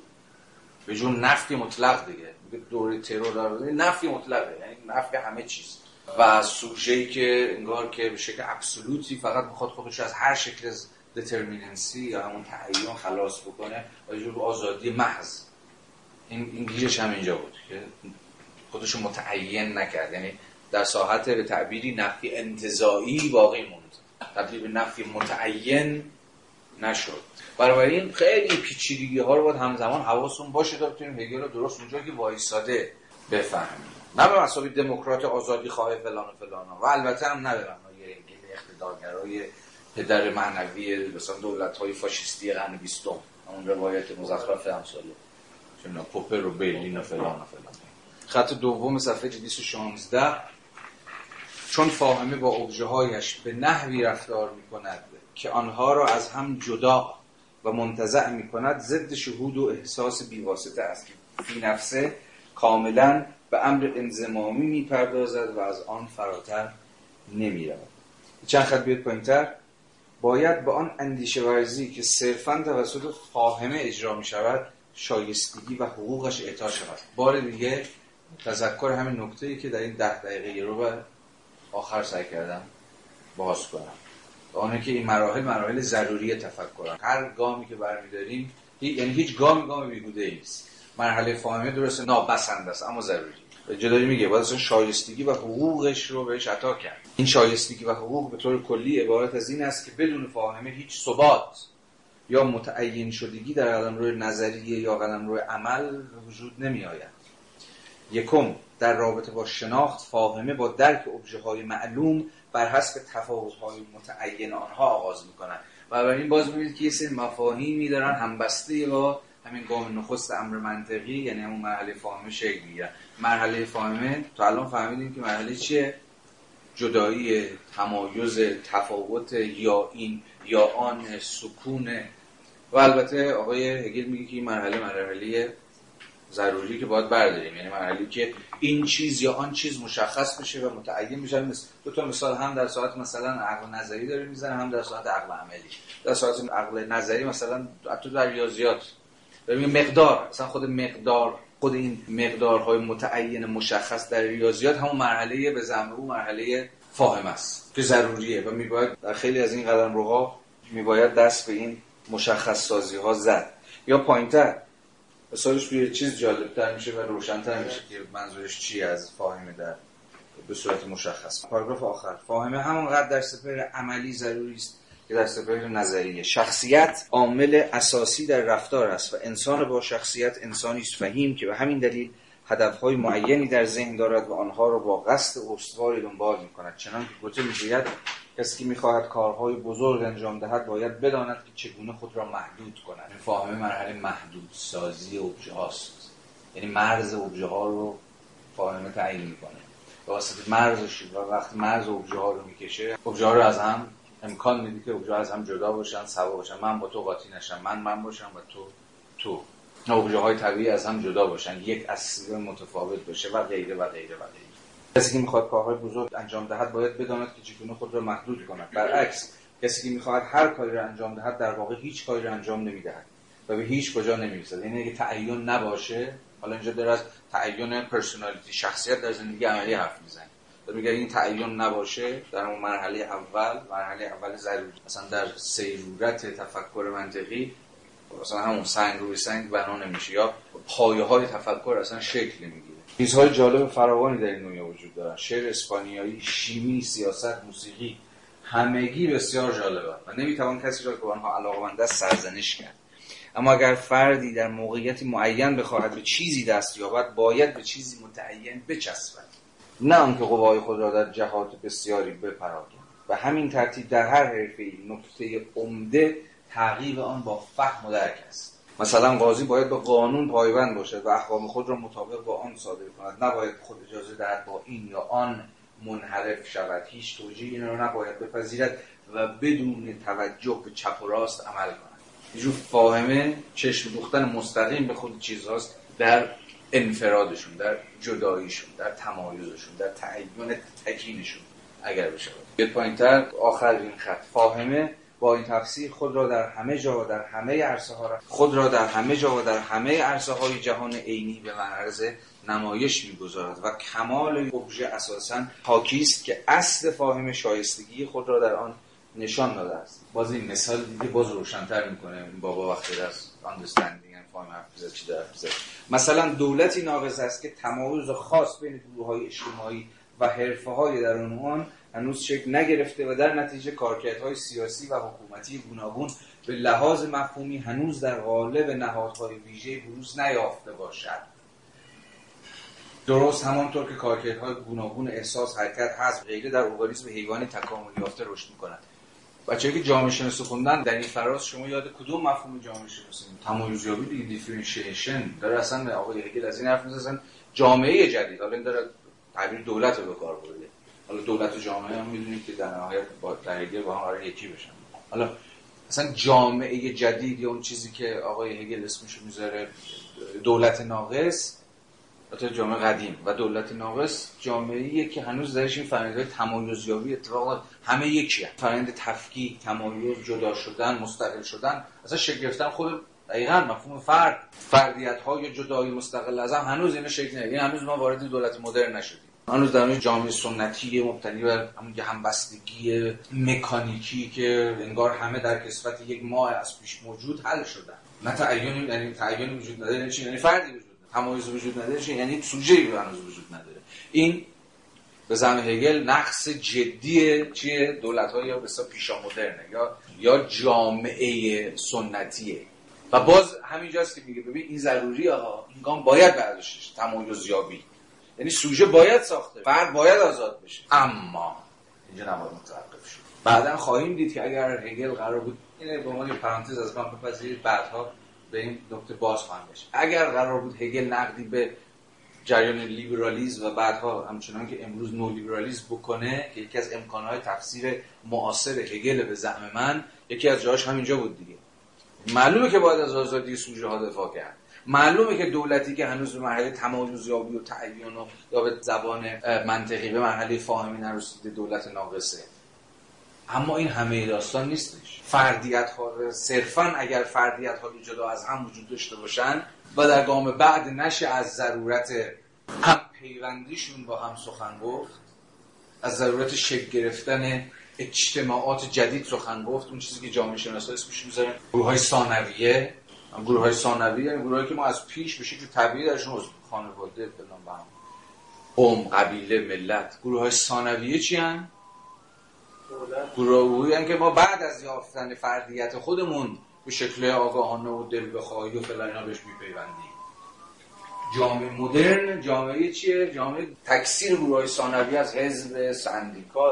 به جور نفی مطلق دیگه. دوره ترور داره نفی مطلقه یعنی نفی همه چیز. و سوژه‌ای که انگار که به شکل ابسولوتی فقط می‌خواد خودش از هر شکل دترمیننسی یا همون تعیین خلاص بکنه و یه آزادی محض؟ این این هم اینجا بود که خودش متعین نکرد. یعنی در ساحت به تعبیری نفی انتظایی باقی موند. تبدیل به نفی متعین نشد. این خیلی پیچیدگی ها رو باید همزمان حواسون باشه تا بتونیم هگل رو درست اونجا که وایساده بفهمیم. نه به مسابقه دموکرات آزادی خواه فلان و فلان و البته هم نه به معنای اقتدارگرای پدر معنوی مثلا دولت های فاشیستی قرن بیستم. اون روایت مزخرف امثاله. چون پوپر و برلین و فلان و فلان. خط دوم صفحه 216 چون فاهمه با ابژه هایش به نحوی رفتار می کند که آنها را از هم جدا و منتزع می کند ضد شهود و احساس بیواسطه است فی نفسه کاملا به امر انزمامی می پردازد و از آن فراتر نمی رود چند خط بیاد پایینتر؟ باید به آن اندیشه ورزی که صرفا توسط فاهمه اجرا می شود شایستگی و حقوقش اعطا شود. بار دیگه تذکر همین نکته ای که در این ده دقیقه رو به آخر سعی کردم باز کنم. آنه که این مراحل مراحل ضروری تفکرن. هر گامی که برمیداریم یعنی هیچ گامی گام بیهوده نیست. مرحله فاهمه درست نابسند است اما ضروری. جدایی میگه باید اصلا شایستگی و حقوقش رو بهش عطا کرد. این شایستگی و حقوق به طور کلی عبارت از این است که بدون فاهمه هیچ ثبات یا متعین شدگی در قلم روی نظریه یا قلم روی عمل وجود نمی آید یکم در رابطه با شناخت فاهمه با درک ابژه های معلوم بر حسب تفاوت های متعین آنها آغاز می‌کنند و برای این باز می‌بینید که یه سری مفاهیمی دارن همبسته با همین گام نخست امر منطقی یعنی همون مرحله فاهمه شکل مرحله فاهمه. تا الان فهمیدیم که مرحله چیه؟ جدایی تمایز تفاوت یا این یا آن سکون. و البته آقای هگل میگه که این مرحله مرحله ضروری که باید برداریم. یعنی مرحله که این چیز یا آن چیز مشخص بشه و متعین بشه. دو تا مثال هم در ساعت مثلا عقل نظری داره می‌زنه هم در ساعت عقل عملی. در ساعت عقل نظری مثلا حتی در ریاضیات. مقدار مثلا خود مقدار خود این مقدارهای متعین مشخص در ریاضیات همون مرحله به زمرو مرحله فاهم است. که ضروریه و میباید در خیلی از این قدم روها میباید دست به این مشخص سازی ها زد. یا پایینتر مثالش به چیز جالبتر میشه و روشنتر میشه. که منظورش چی از فاهمه در به صورت مشخص؟ پاراگراف آخر. فاهمه همونقدر در سپر عملی ضروری است. که سپر نظریه. شخصیت عامل اساسی در رفتار است و انسان با شخصیت انسانی است. فهیم که به همین دلیل هدفهای معینی در ذهن دارد و آنها را با قصد استواری دنبال می کند چنان که گوته می‌گوید کسی که می‌خواهد کارهای بزرگ انجام دهد باید بداند که چگونه خود را محدود کند. فاهمه مرحله محدود سازی ابژه هاست یعنی مرز ابژه ها رو فاهمه تعیین می‌کنه. به واسطه مرزش و وقتی مرز ابژه ها رو می‌کشه ابژه رو از هم امکان میده که ابژه از هم جدا باشن سوا باشن. من با تو قاطی نشم. من من باشم و تو تو. ابژه های طبیعی از هم جدا باشن. یک اصل متفاوت باشه و غیره و غیره و غیره. کسی که می‌خواد کارهای بزرگ انجام دهد باید بداند که چگونه خود را محدود کند. برعکس کسی که می‌خواهد هر کاری را انجام دهد در واقع هیچ کاری را انجام نمی‌دهد و به هیچ کجا نمی‌رسد. یعنی اگه تعین نباشه حالا اینجا در از تعین پرسونالیتی شخصیت در زندگی عملی حرف می‌زنه. میگه این تعین نباشه در اون مرحله اول مرحله اول ضروری مثلا در سیرورت تفکر منطقی مثلا همون سنگ روی سنگ بنا نمیشه یا پایه های تفکر اصلا شکل نمی‌گیره. چیزهای جالب فراوانی در این دنیا وجود دارن. شعر اسپانیایی شیمی سیاست موسیقی همگی بسیار جالبه. و نمی‌توان کسی را که آنها علاقمند است سرزنش کرد. اما اگر فردی در موقعیتی معین بخواهد به چیزی دست یابد باید به چیزی متعین بچسبد. نه آنکه قوای خود را در جهات بسیاری بپراگند. و همین ترتیب در هر حرفه نکته عمده تعقیب آن با فهم و درک است. مثلا قاضی باید به قانون پایبند باشد و احکام خود را مطابق با آن صادر کند. نباید خود اجازه دهد با این یا آن منحرف شود. هیچ توجیه این را نباید بپذیرد و بدون توجه به چپ و راست عمل کند. یه فاهمه چشم دوختن مستقیم به خود چیزهاست در انفرادشون در جداییشون در تمایزشون در تعیین تکینشون اگر بشه. یه پایینتر آخر خط. فاهمه با این تفسیر خود را در همه جا و در همه عرصه ها خود را در همه جا و در همه عرصه های جهان عینی به معرض نمایش می‌گذارد و کمال ابژه اساسا حاکی است که اصل فاهم شایستگی خود را در آن نشان داده است. باز این مثال دیگه باز روشنتر می‌کنه بابا وقتی از understanding and فاهم حرف چی در مثلا دولتی ناقص است که تمایز خاص بین گروه های اجتماعی و حرفه های در آن هنوز شکل نگرفته و در نتیجه کارکردهای سیاسی و حکومتی گوناگون به لحاظ مفهومی هنوز در قالب نهادهای ویژه بروز نیافته باشد. درست همانطور که کارکردهای گوناگون احساس حرکت حذف غیره در ارگانیسم حیوانی تکامل یافته رشد می‌کنند بچه‌ای که جامعه شناسی خوندن در این فراز شما یاد کدوم مفهوم جامعه شناسی تمایزیابی دیگه دیفرنشیشن داره اصلا آقای هگل از این حرف می‌زنن جامعه جدید. حالا این داره تعبیر دولت رو به کار برده. حالا دولت و جامعه هم می‌دونید که در نهایت با درگیر با هم قرار یکی بشن. حالا مثلا جامعه جدید یا اون چیزی که آقای هگل اسمش می‌ذاره دولت ناقص البته جامعه قدیم و دولت ناقص جامعه که هنوز درش این فرآیندهای تمایزیابی اتفاق همه یکی هم. فرآیند تفکیک تمایز جدا شدن مستقل شدن اصلا شکل گرفتن خود دقیقا مفهوم فرد. فردیت های جدایی مستقل از هم هنوز اینا شکل نگیره یعنی هنوز ما وارد دولت مدرن نشدیم. هنوز در جامعه سنتی مبتنی بر همون همبستگی مکانیکی که انگار همه در کسفت یک ماه از پیش موجود حل شدن. نه تعین یعنی تعین وجود نداره. یعنی, یعنی فردی وجود تمایز وجود نداره یعنی سوژه هنوز وجود نداره. این به زعم هگل نقص جدی چیه؟ دولت های یا بسیار پیشا مدرنه یا یا جامعه سنتیه. و باز همینجاست که میگه ببین این ضروری ها این گام باید برداشتش تمایز یابی. یعنی سوژه باید ساخته فرد باید آزاد بشه. اما اینجا نباید متوقف شد. بعدا خواهیم دید که اگر هگل قرار بود اینه به عنوان پرانتز از من بپذیرید بعدها به این نکته باز خواهم بشه اگر قرار بود هگل نقدی به جریان لیبرالیزم و بعدها همچنان که امروز نو لیبرالیزم بکنه که یکی از امکانهای تفسیر معاصر هگل به زعم من یکی از جاش همینجا بود دیگه. معلومه که باید از آزادی سوژه ها دفاع کرد. معلومه که دولتی که هنوز به مرحله تمایز یابی و تعیین و یا به زبان منطقی به مرحله فاهمی نرسیده دولت ناقصه. اما این همه داستان نیستش. فردیت ها صرفا اگر فردیت ها جدا از هم وجود داشته باشن و در گام بعد نشه از ضرورت هم پیوندیشون با هم سخن گفت از ضرورت شکل گرفتن اجتماعات جدید سخن گفت. اون چیزی که جامعه شناسا اسمش می‌ذارن گروه های ثانویه. گروه های ثانویه یعنی گروه که ما از پیش به شکل طبیعی درشون عضو خانواده فلان قوم قبیله ملت. گروه های ثانویه چی هن؟ گروه که ما بعد از یافتن فردیت خودمون به شکل آگاهانه و دل بخواهی و فلان اینا بهش میپیوندیم جامعه مدرن جامعه چیه؟ جامعه تکثیر گروه های ثانویه از حزب سندیکا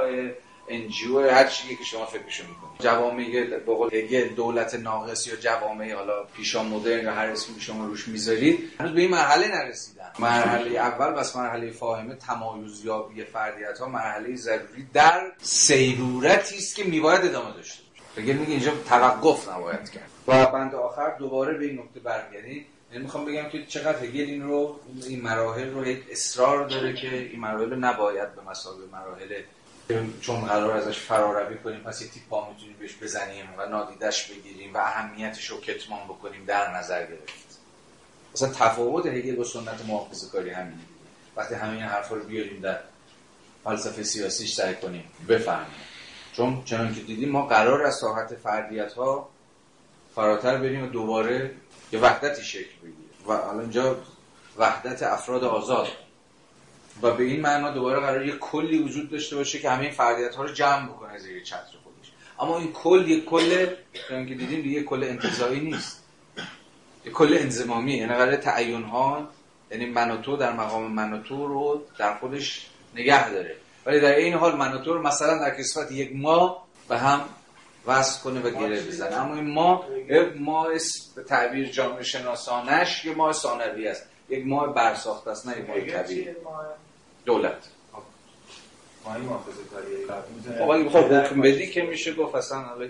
NGO هر چیزی که شما فکرشو می‌کنید جوامع به قول هگل دولت ناقص یا جوامع حالا پیشا مدرن یا هر اسمی شما روش می‌ذارید هنوز به این مرحله نرسیدن. مرحله اول بس مرحله فاهمه تمایزیابی فردیت ها مرحله ضروری در صیرورتی است که میباید ادامه داشته باشه. میگه اینجا توقف نباید کرد. و بند آخر دوباره به این نکته برگردید یعنی می‌خوام بگم که چقدر هگل این رو این مراحل رو یک اصرار داره که این مراحل نباید به مسابقه مراحل چون قرار ازش فراروی کنیم پس یه تیپا می‌تونیم بهش بزنیم و نادیدش بگیریم و اهمیتش رو کتمان بکنیم در نظر گرفت. مثلا تفاوت هگل با سنت محافظه کاری همینه. وقتی همین حرفا رو بیاریم در فلسفه سیاسیش سعی کنیم بفهمیم. چون چنان که دیدیم ما قرار از ساحت فردیت ها فراتر بریم و دوباره یه وحدتی شکل بگیره و الان اینجا وحدت افراد آزاد. و به این معنا دوباره قرار یه کلی وجود داشته باشه که همه فردیت ها رو جمع بکنه زیر چتر خودش. اما این کل یک کل که دیدیم دیگه کل انتزاعی نیست. یک کل انزمامی یعنی قرار تعیین ها یعنی من تو در مقام من تو رو در خودش نگه داره. ولی در این حال من تو رو مثلا در کسفت یک ما به هم وصل کنه و گره بزنه. اما این ما یک ما به تعبیر جامعه شناسانش یه ما ثانوی است. یک ماه برساخته است نه یک ماه طبیعی دولت. خب اگه خب حکم بدی که میشه گفت اصلا حالا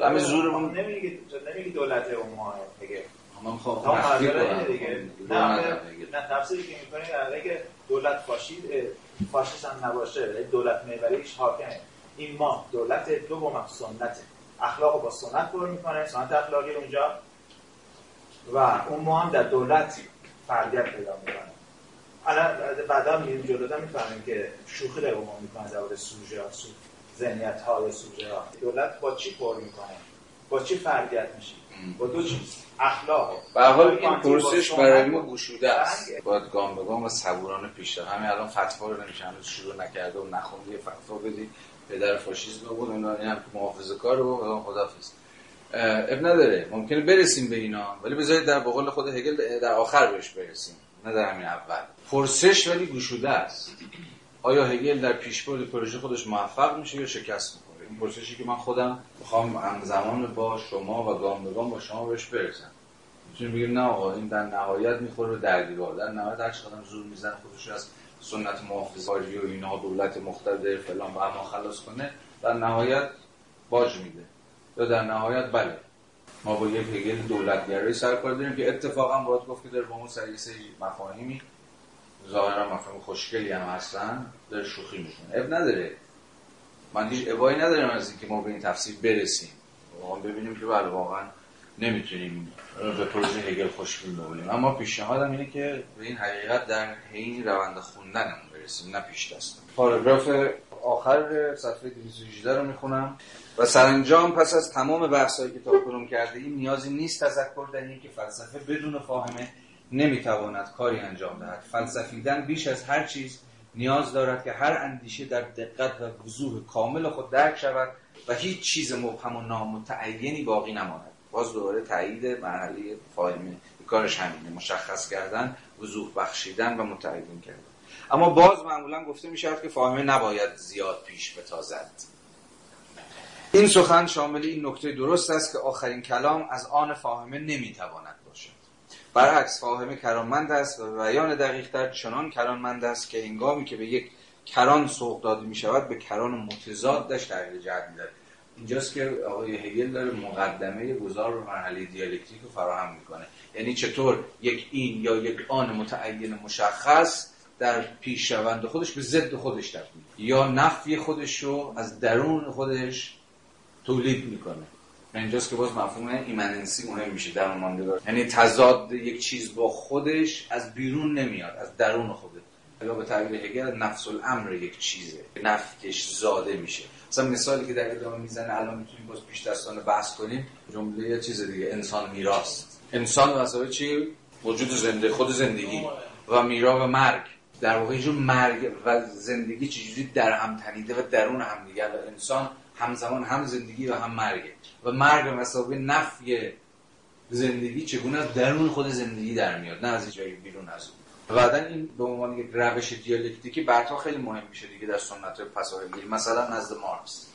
همه زورمون نمیگی نمیگی دولت اون ماه دیگه. من خب دیگه. نه نه تفسیری که می‌کنی اگه دولت فاشید فاشیست هم نباشه. دولت محوریش حاکمه. این ما دولت دو با سنت. اخلاق با سنت پر می‌کنه. سنت اخلاقی اونجا و اون ما هم در دولت فردیت پیدا می‌کنه. الان بعدا میریم جلوتر می‌فهمیم که شوخی داره ما می‌کنه در سوژه ها ذهنیت های سوژه ها. دولت با چی پر می‌کنه؟ با چی فردیت میشه؟ با دو چیز اخلاق. به حال این پرسش برای ما گشوده است. باید گام به گام و صبورانه پیش همین الان فتوا رو نمیشه هنوز شروع نکرده و نخوندی فتوا بدی پدر فاشیسم بود اون هم محافظه کار رو خدافظ. اب نداره. ممکنه برسیم به اینا ولی بذارید در بقول خود هگل در آخر بهش برسیم. نه در همین اول. پرسش ولی گشوده است. آیا هگل در پیشبرد پروژه خودش موفق میشه یا شکست می‌کنه این پرسشی که من خودم می‌خوام همزمان با شما و گام به گام با شما بهش برسم. می‌تونیم بگیم نه آقا این در نهایت می‌خوره در دیوار در نهایت هر چقدر زور میزن خودش از سنت محافظه‌کاری و اینا دولت مقتدر فلان و اما خلاص کنه در نهایت باج میده. یا در نهایت بله. ما با یک هگل دولتگرایی سر کار داریم که اتفاقا باید گفت که در با اون سری مفاهیمی ظاهرا مفاهیم خوشگلی هم هستن در شوخی می‌کنه. اب نداره. من هیچ ابایی ندارم از اینکه ما به این تفسیر برسیم. واقعا ببینیم که بله واقعا نمی‌تونیم به پروژه هگل خوشبین ببینیم اما پیشنهادم اینه که به این حقیقت در حین روند خوندنمون برسیم نه پیش دستم پاراگراف آخر صفحه 218 رو می‌خونم. و سرانجام پس از تمام بحثایی که تا کنون کرده این نیازی نیست تذکر دهیم که فلسفه بدون فاهمه نمی‌تواند کاری انجام دهد. فلسفیدن بیش از هر چیز نیاز دارد که هر اندیشه در دقت و وضوح کامل خود درک شود و هیچ چیز مبهم و نامتعینی باقی نماند. باز دوباره تایید مرحله فاهمه. کارش همینه. مشخص کردن وضوح بخشیدن و متعین کردن. اما باز معمولا گفته می شود که فاهمه نباید زیاد پیش بتازد. این سخن شامل این نکته درست است که آخرین کلام از آن فاهمه نمی‌تواند باشد. برعکس فاهمه کرانمند است و بیان دقیقتر چنان کرانمند است که انگامی که به یک کران سوق داده می شود به کران متضادش تغییر جهت می‌دهد. اینجاست که آقای هگل داره مقدمه گذار به مرحله دیالکتیک رو فراهم می‌کنه. یعنی چطور یک این یا یک آن متعین مشخص در پیشروند خودش به ضد خودش تبدیل یا نفی خودش رو از درون خودش تولید می‌کنه. اینجاست که باز مفهوم ایمننسی مهم میشه در ماندگار یعنی تضاد یک چیز با خودش از بیرون نمیاد از درون خوده یا به تعبیر هگل نفس الامر یک چیزه. نفکش زاده میشه. مثلا مثالی که در ادامه می‌زنه الان می‌تونیم باز پیش دستانه بحث کنیم. جمله یه چیز دیگه انسان میراث. انسان مسئله چی؟ وجود زنده خود زندگی. و میرا و مرگ. در واقع یه مرگ و زندگی چجوری در هم تنیده و درون هم دیگه. و انسان همزمان هم زندگی و هم مرگه و مرگ مسابقه نفی زندگی چگونه از درون خود زندگی در میاد نه از جایی بیرون از اون. بعدا این به عنوان یک روش دیالکتیکی بعدها خیلی مهم میشه دیگه در سنت پساهگی مثلا نزد مارکس.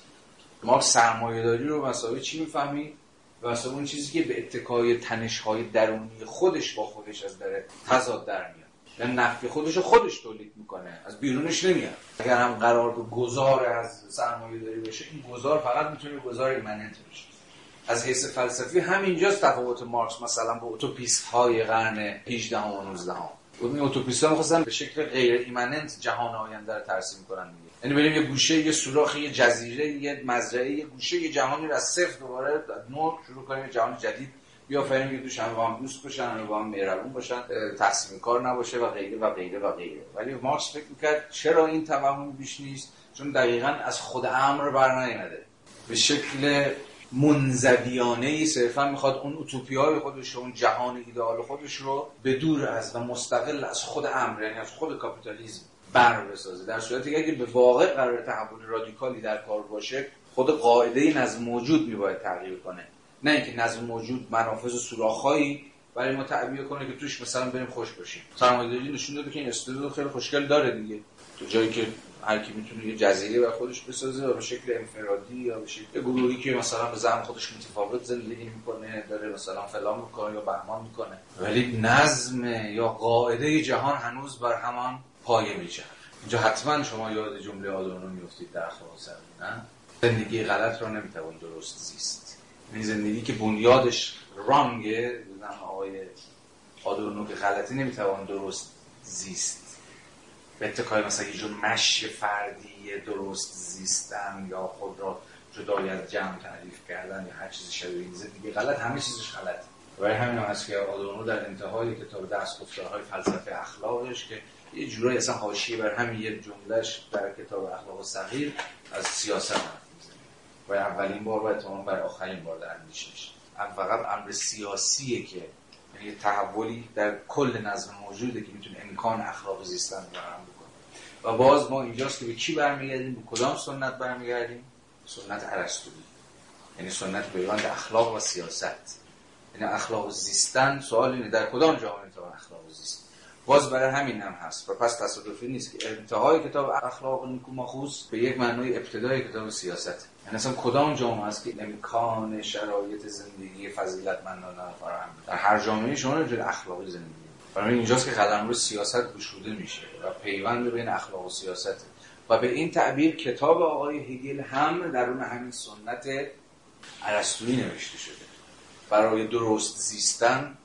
مارکس سرمایه‌داری رو به مثابه چی می‌فهمی؟ و اصلا اون چیزی که به اتکای تنش‌های درونی خودش با خودش از در تضاد در میاد. یعنی نفی خودش خودش تولید می‌کنه. از بیرونش نمیاد. اگر هم قرار به گذار از سرمایه داری بشه این گذار فقط می‌تونه گذار immanent بشه از حیث فلسفی همینجاست تفاوت مارکس مثلا با اوتوپیست های قرن 18 و 19 هم این اوتوپیست ها می‌خواستن به شکل غیر immanent جهان آینده رو ترسیم کنن یعنی بریم یه گوشه یه سوراخ یه جزیره یه مزرعه یه گوشه یه جهانی رو از صفر دوباره نو شروع کنیم جهان جدید بیافریم که دوش همه با هم دوست باشن با هم مهربون باشن تقسیم کار نباشه و غیره و غیره و غیره. ولی مارکس فکر می‌کرد چرا این توهم بیش نیست؟ چون دقیقا از خود امر بر نیامده به شکل منزویانه ای صرفا می‌خواد اون اوتوپی های خودش اون جهان ایدئال خودش رو به دور از و مستقل از خود امر یعنی از خود کاپیتالیسم بر بسازه. در صورتی که اگه به واقع قرار تحول رادیکالی در کار باشه خود قاعده نظم موجود میباید تغییر کنه. نه اینکه نظم موجود منافذ و سوراخ‌هایی برای ما تعبیه کنه که توش مثلا بریم خوش باشیم. سرمایه‌داری نشون داده که این استودیو خیلی خوشگل داره دیگه. تو جایی که هر کی می‌تونه یه جزیره بر خودش بسازه به شکل انفرادی یا به شکل گروهی که مثلا به زعم خودش متفاوت زندگی می‌کنه داره مثلا فلان می‌کنه یا بهمان می‌کنه. ولی نظم یا قاعده جهان هنوز بر همان پایه میشه اینجا حتما شما یاد جمله آدورنو میفتید در اخلاق نه؟ زندگی غلط رو نمی‌توان درست زیست. این زندگی که بنیادش رانگه آقای آدورنو که غلطی نمی‌توان درست زیست. به اتکای مثلا یه جور مشی فردی درست زیستن یا خود را جدای از جمع تعریف کردن یا هر چیزی شبیه این زندگی. غلط همه چیزش غلط برای همین هم هست که آدورنو در انتهای کتاب دست های فلسفه اخلاقش که یه جورایی اصلا حاشیه بر همین یه جملهش در کتاب اخلاق صغیر از سیاست حرف و اولین بار و اتمام بر آخرین بار در اندیشش. فقط امر سیاسیه که یعنی تحولی در کل نظم موجوده که می‌تونه امکان اخلاق زیستن رو هم بکنه. و باز ما اینجاست که به کی برمیگردیم؟ به کدام سنت برمیگردیم؟ سنت ارسطویی یعنی سنت پیوند اخلاق و سیاست. یعنی اخلاق زیستن سوال اینه در کدام جامعه می‌توان اخلاق زیست؟ باز برای همین هم هست. و پس تصادفی نیست که انتهای کتاب اخلاق نیکو مخوص به یک معنای ابتدای کتاب سیاست. یعنی اصلا کدام جامعه است که امکان شرایط زندگی فضیلتمندانه فراهم در هر جامعه شما نمی‌تونید اخلاقی زندگی برای اینجاست که قدم رو سیاست گشوده میشه و پیوند بین اخلاق و سیاست. و به این تعبیر کتاب آقای هگل هم درون همین سنت ارسطویی نوشته شده. برای درست زیستن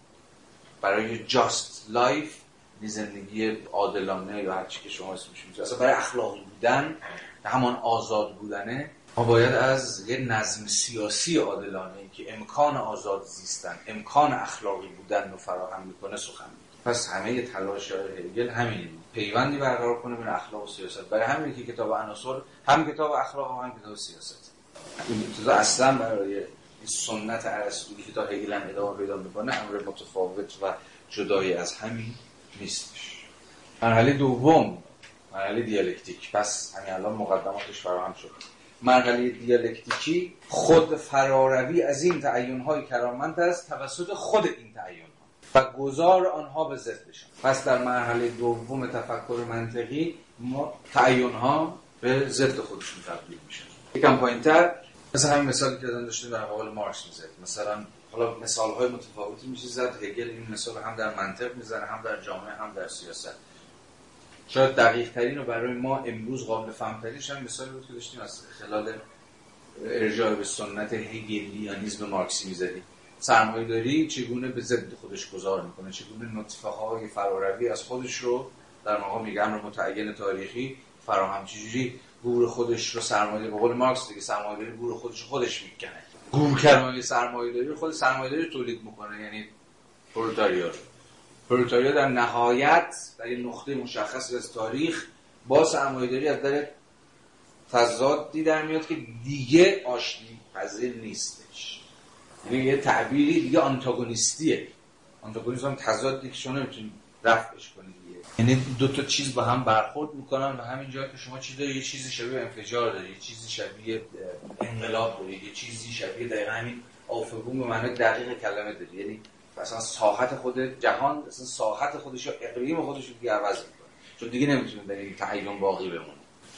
برای just life زندگی عادلانه یا هر چی که شما اسمش می‌ذارید اصلا برای اخلاقی بودن همان آزاد بودنه ما باید از یه نظم سیاسی عادلانه که امکان آزاد زیستن امکان اخلاقی بودن رو فراهم می‌کنه سخن پس همه تلاش هگل همین پیوندی برقرار کنه بین اخلاق و سیاست. برای همین که کتاب عناصر هم کتاب اخلاق و هم کتاب سیاست. این اصلا برای سنت ارسطویی که تا هگل هم ادامه پیدا می‌کنه امر متفاوت و جدایی از همین نیستش. مرحله دوم مرحله دیالکتیک. پس همین الان مقدماتش فراهم شد. مرحله دیالکتیکی خود فراروی از این تعین های کرامت است توسط خود این تعین و گذار آنها به ضدشان پس در مرحله دوم تفکر منطقی ما تعیون ها به ضد خودشون تبدیل میشن. یکم پایینتر مثل همین مثالی که داشتیم در قبال مارکس می‌زد مثلا حالا مثال های متفاوتی میشه زد هگل این مثال هم در منطق می‌زنه هم در جامعه هم در سیاست. شاید دقیق ترین و برای ما امروز قابل فهم ترینش هم مثالی بود که داشتیم از خلال ارجاع به سنت هگلیانیسم مارکسی می‌زدیم. سرمایه داری چگونه به ضد خودش گذار می‌کنه؟ چگونه نطفه های فراروی از خودش رو در مقام یک امر متعین تاریخی فراهم؟ چجوری گور خودش رو سرمایه به قول مارکس دیگه سرمایه داری گور خودش رو خودش می‌کنه. گور کردن سرمایه داری خود سرمایه داری تولید می‌کنه. یعنی پرولتاریا رو پرولتاریا در نهایت در این نقطه مشخص از تاریخ با سرمایه داری از در تضادی در میاد که دیگه آشتی پذیر نیستش. یعنی یه تعبیری دیگه آنتاگونیستیه. آنتاگونیسم هم تضادی که شما نمی‌تونید رفعش کنید یعنی دو تا چیز با هم برخورد می‌کنن و همین جا که شما چی داری یه چیزی شبیه انفجار داری یه چیزی شبیه انقلاب داری یه چیزی شبیه دقیقا همین آفبوم به معنی دقیق کلمه داری. یعنی مثلا ساحت خود جهان مثلا ساحت خودش یا اقلیم خودش رو دیگه عوض می‌کنه. چون دیگه نمی‌تونه در این تعین باقی بمونه.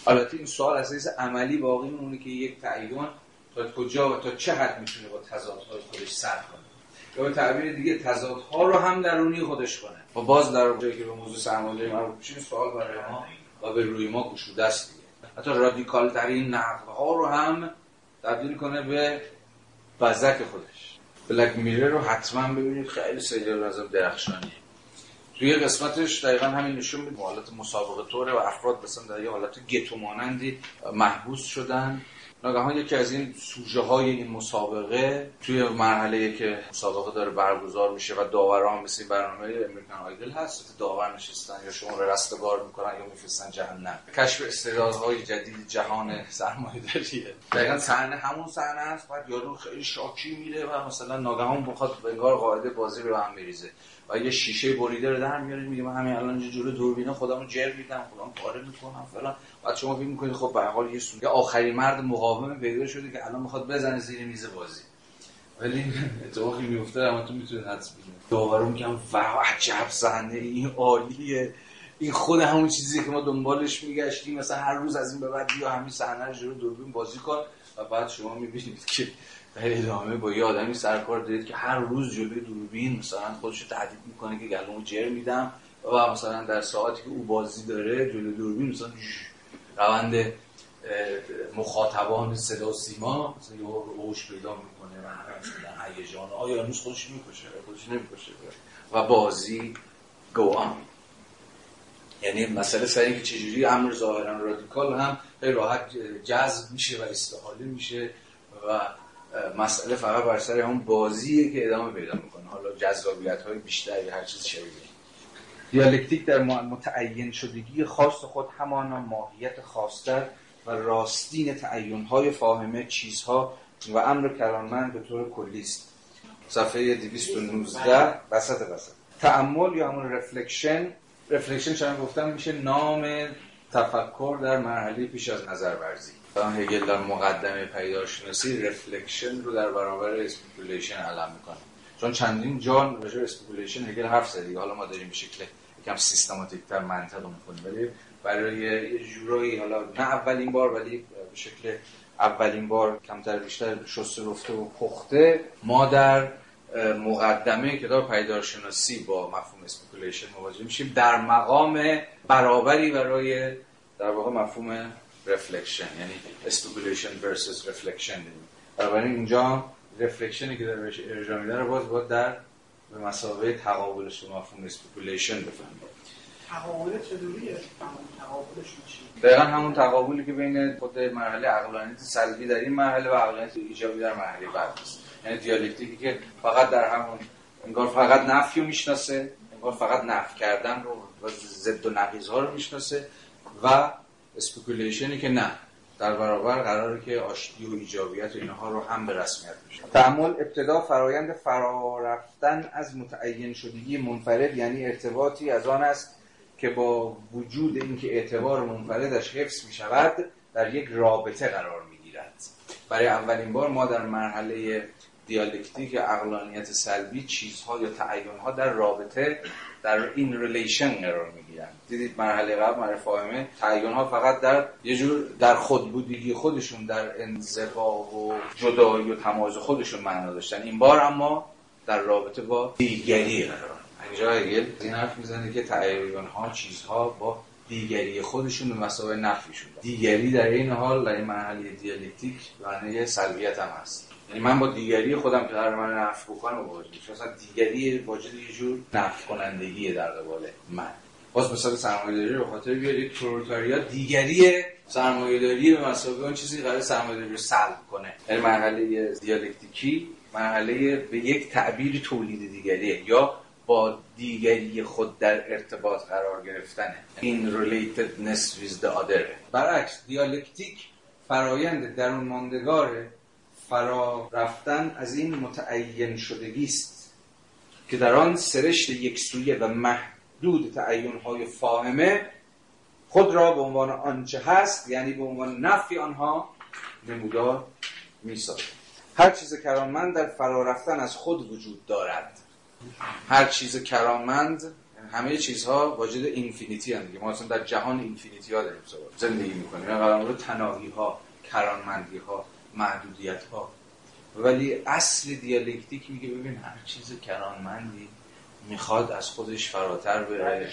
البته این سوال اساس عملی باقی میمونه که یک تعین تا کجا و تا چه حد می‌تونه با تضادهای خودش سر کنه. یا به تعبیر دیگه تضادها رو هم درونی خودش کنه. و باز در جایی که به موضوع سرمایه‌داری مربوط میشه سوال برای ما و به روی ما گشوده است دیگه. حتی رادیکال ترین ها رو هم تبدیل کنه به بزک خودش. بلک میره رو حتما ببینید. خیلی سریال از درخشانیه. توی قسمتش دقیقا همین نشون میده. حالت مسابقه طوره و افراد مثلا در یه حالت گتو مانندی محبوس شدن. ناگهان یکی از این سوژه های این مسابقه توی مرحله که مسابقه داره برگزار میشه و داوران مثل این برنامه امریکن آیدل هست داور نشستن یا شما رو رستگار می‌کنن یا میفرستن جهنم. کشف استعدادهای جدید جهان سرمایه داریه. دقیقا صحنه همون صحنه است بعد یارو خیلی شاکی میره و مثلا ناگهان بخواد انگار قاعده بازی رو هم میریزه و یه شیشه بریده رو در میاره میگه من همین الان جلو دوربینه خودمو جر میدم خودم پاره می‌کنم فلان. بعد شما فکر می‌کنید خب به حال یه سوی آخری مرد مقاوم پیدا شده که الان می‌خواد بزنه زیر میز بازی. ولی اتفاقی میفته اما تو می‌تونید حدس بزنید. داورا میگم واو عجب صحنه این عالیه. این خود همون چیزی که ما دنبالش میگشتیم مثلا هر روز از این به بعد یا همین صحنه رو جلو دوربین بازی کن. و بعد شما می‌بینید که در ادامه با یه آدمی سرکار دارید که هر روز جلوی دوربین مثلا خودش رو تهدید می‌کنه که گلومو جر میدم و مثلا در ساعتی که او بازی داره جلوی دوربین مثلا روند مخاطبان صدا سیما مثلا یه روش پیدا می‌کنه و مثلا هیجان. آیا هنوز خودش می‌کشه خودش نمی‌کشه. و بازی گو آن. یعنی مسئله سر که چجوری امر ظاهرا رادیکال هم راحت جذب میشه و استحاله میشه و مسئله فقط بر سر همون بازیه که ادامه پیدا می‌کنه. حالا جذابیت های بیشتر یا هر چیز شبیه دیالکتیک در متعین شدگی خاص خود همانا ماهیت خاصتر و راستین تعین های فاهمه چیزها و امر کرانمند به طور کلی است. صفحه 219 وسط وسط. تأمل یا همون reflection reflection چند گفتم؟ میشه نام تفکر در مرحله پیش از نظر ورزی. هگل در مقدمه پدیدارشناسی reflection رو در برابر speculation علم می‌کنه. چون چندین جا راجع speculation هگل حرف زدی حالا ما داریم به شکل یکم سیستماتیک تر منطق می‌کنیم ولی برای یه جورایی حالا نه اولین بار ولی به شکل اولین بار کمتر بیشتر شسته رفته و پخته ما در مقدمه کتاب پدیدارشناسی با مفهوم speculation مواجه میشیم. در مقام برابری برای در واقع مفهوم reflection یعنی speculation versus reflection بنابراین اینجا reflection ی که در بهش ارجاع میده رو باز باید در به مثابه تقابلش و مفهوم speculation بفهمیم تقابل چطوریه؟ تقابلش دقیقا همون تقابلی که بین خود مرحله عقلانیت سلبی در این مرحله و عقلانیت ایجابی در مرحله بعد است. یعنی دیالکتیکی که فقط در همون انگار فقط نفی رو می‌شناسه انگار فقط نفی کردن رو و ضد و نقیض ها رو می‌شناسه و speculation ی که نه. در برابر قراره که آشتی و ایجابیت و اینها رو هم به رسمیت بشه. تأمل ابتدا فرایند فرارفتن از متعین شدگی منفرد یعنی ارتباطی از آن است که با وجود اینکه اعتبار منفردش حفظ می شود در یک رابطه قرار می گیرد برای اولین بار ما در مرحله دیالکتیک عقلانیت سلبی چیزها یا تعین‌ها در رابطه در این relation قرار می‌گیرن. دیدید مرحله قبل مرحله فاهمه. تعینها فقط در یه جور در خودبودگی خودشون در انزوا و جدایی و تمایز خودشون معنا داشتن. این بار اما در رابطه با دیگری قرار. اینجا هگل این حرف می‌زنه که تعینها چیزها با دیگری خودشون به مثابه نفیشون دیگری در این حال در این مرحله دیالکتیک معنی سلبیت هم هست. یعنی من با دیگری خودم که قرار من نفی بکنم مواجه میشم مثلا دیگری. واجد یه جور نفی کنندگی در قبال من. باز مثلا سرمایه‌داری رو خاطر بیارید پرولتاریا دیگری سرمایه‌داری به مسابقه اون چیزی قرار سرمایه‌داری رو سلب کنه. یعنی مرحله دیالکتیکی مرحله به یک تعبیر تولید دیگریه. یا با دیگری خود در ارتباط قرار گرفتنه. این relatedness with the other. برعکس دیالکتیک فرایند درون ماندگار فرا رفتن از این متعین شدگی است که در آن سرشت یکسویه و محدود تعین های فاهمه خود را به عنوان آنچه هست یعنی به عنوان نفی آنها نمودار می‌سازد. هر چیز کرامند در فرا رفتن از خود وجود دارد. هر چیز کرامند همه چیزها واجد اینفینیتی هم دیگه. ما اصلا در جهان اینفینیتی ها داریم زندگی می‌کنیم. یعنی قرار تناهی ها کرامندی ها محدودیت ها ولی اصل دیالکتیک میگه ببین هر چیز کرامندی می‌خواد از خودش فراتر بره.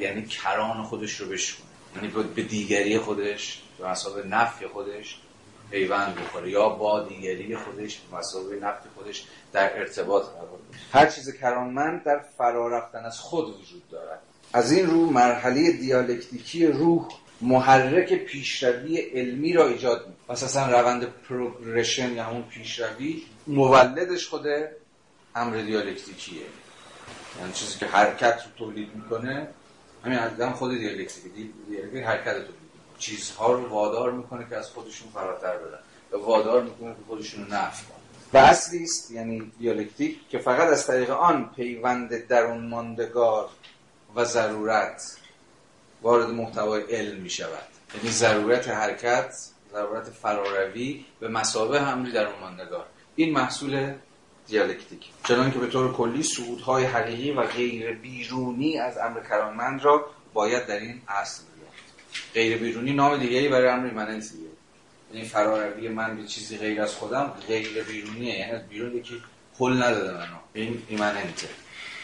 یعنی کران خودش رو بشونه یعنی به دیگری خودش به مسابقه نفی خودش پیوند بخوره. یا با دیگری خودش مسابقه نفی خودش در ارتباط قرار هر چیز کرانمند در فرا رفتن از خود وجود دارد. از این رو مرحله دیالکتیکی روح محرک پیشروی علمی را ایجاد می پس اصلا روند پروگرشن یا همون پیشروی مولدش خود امر دیالکتیکیه. یعنی چیزی که حرکت رو تولید می‌کنه همین هم خود دیالکتیکی دیالکتیک حرکت تولید می‌کنه. چیزها رو وادار می‌کنه که از خودشون فراتر برن و وادار می‌کنه که خودشون رو نفع و اصلی است یعنی دیالکتیک که فقط از طریق آن پیوند درون ماندگار و ضرورت وارد محتوای علم می شود یعنی ضرورت حرکت ضرورت فراروی به مسابه همری در ماندگار. این محصول دیالکتیک. چنان که به طور کلی صعودهای حقیقی و غیر بیرونی از امر کرانمند را باید در این اصل بیافت. غیر بیرونی نام دیگری برای امر immanence دیگه یعنی فراروی من به چیزی غیر از خودم غیر بیرونیه. یعنی از بیرون یکی هل نداده منو. این immanent ـه.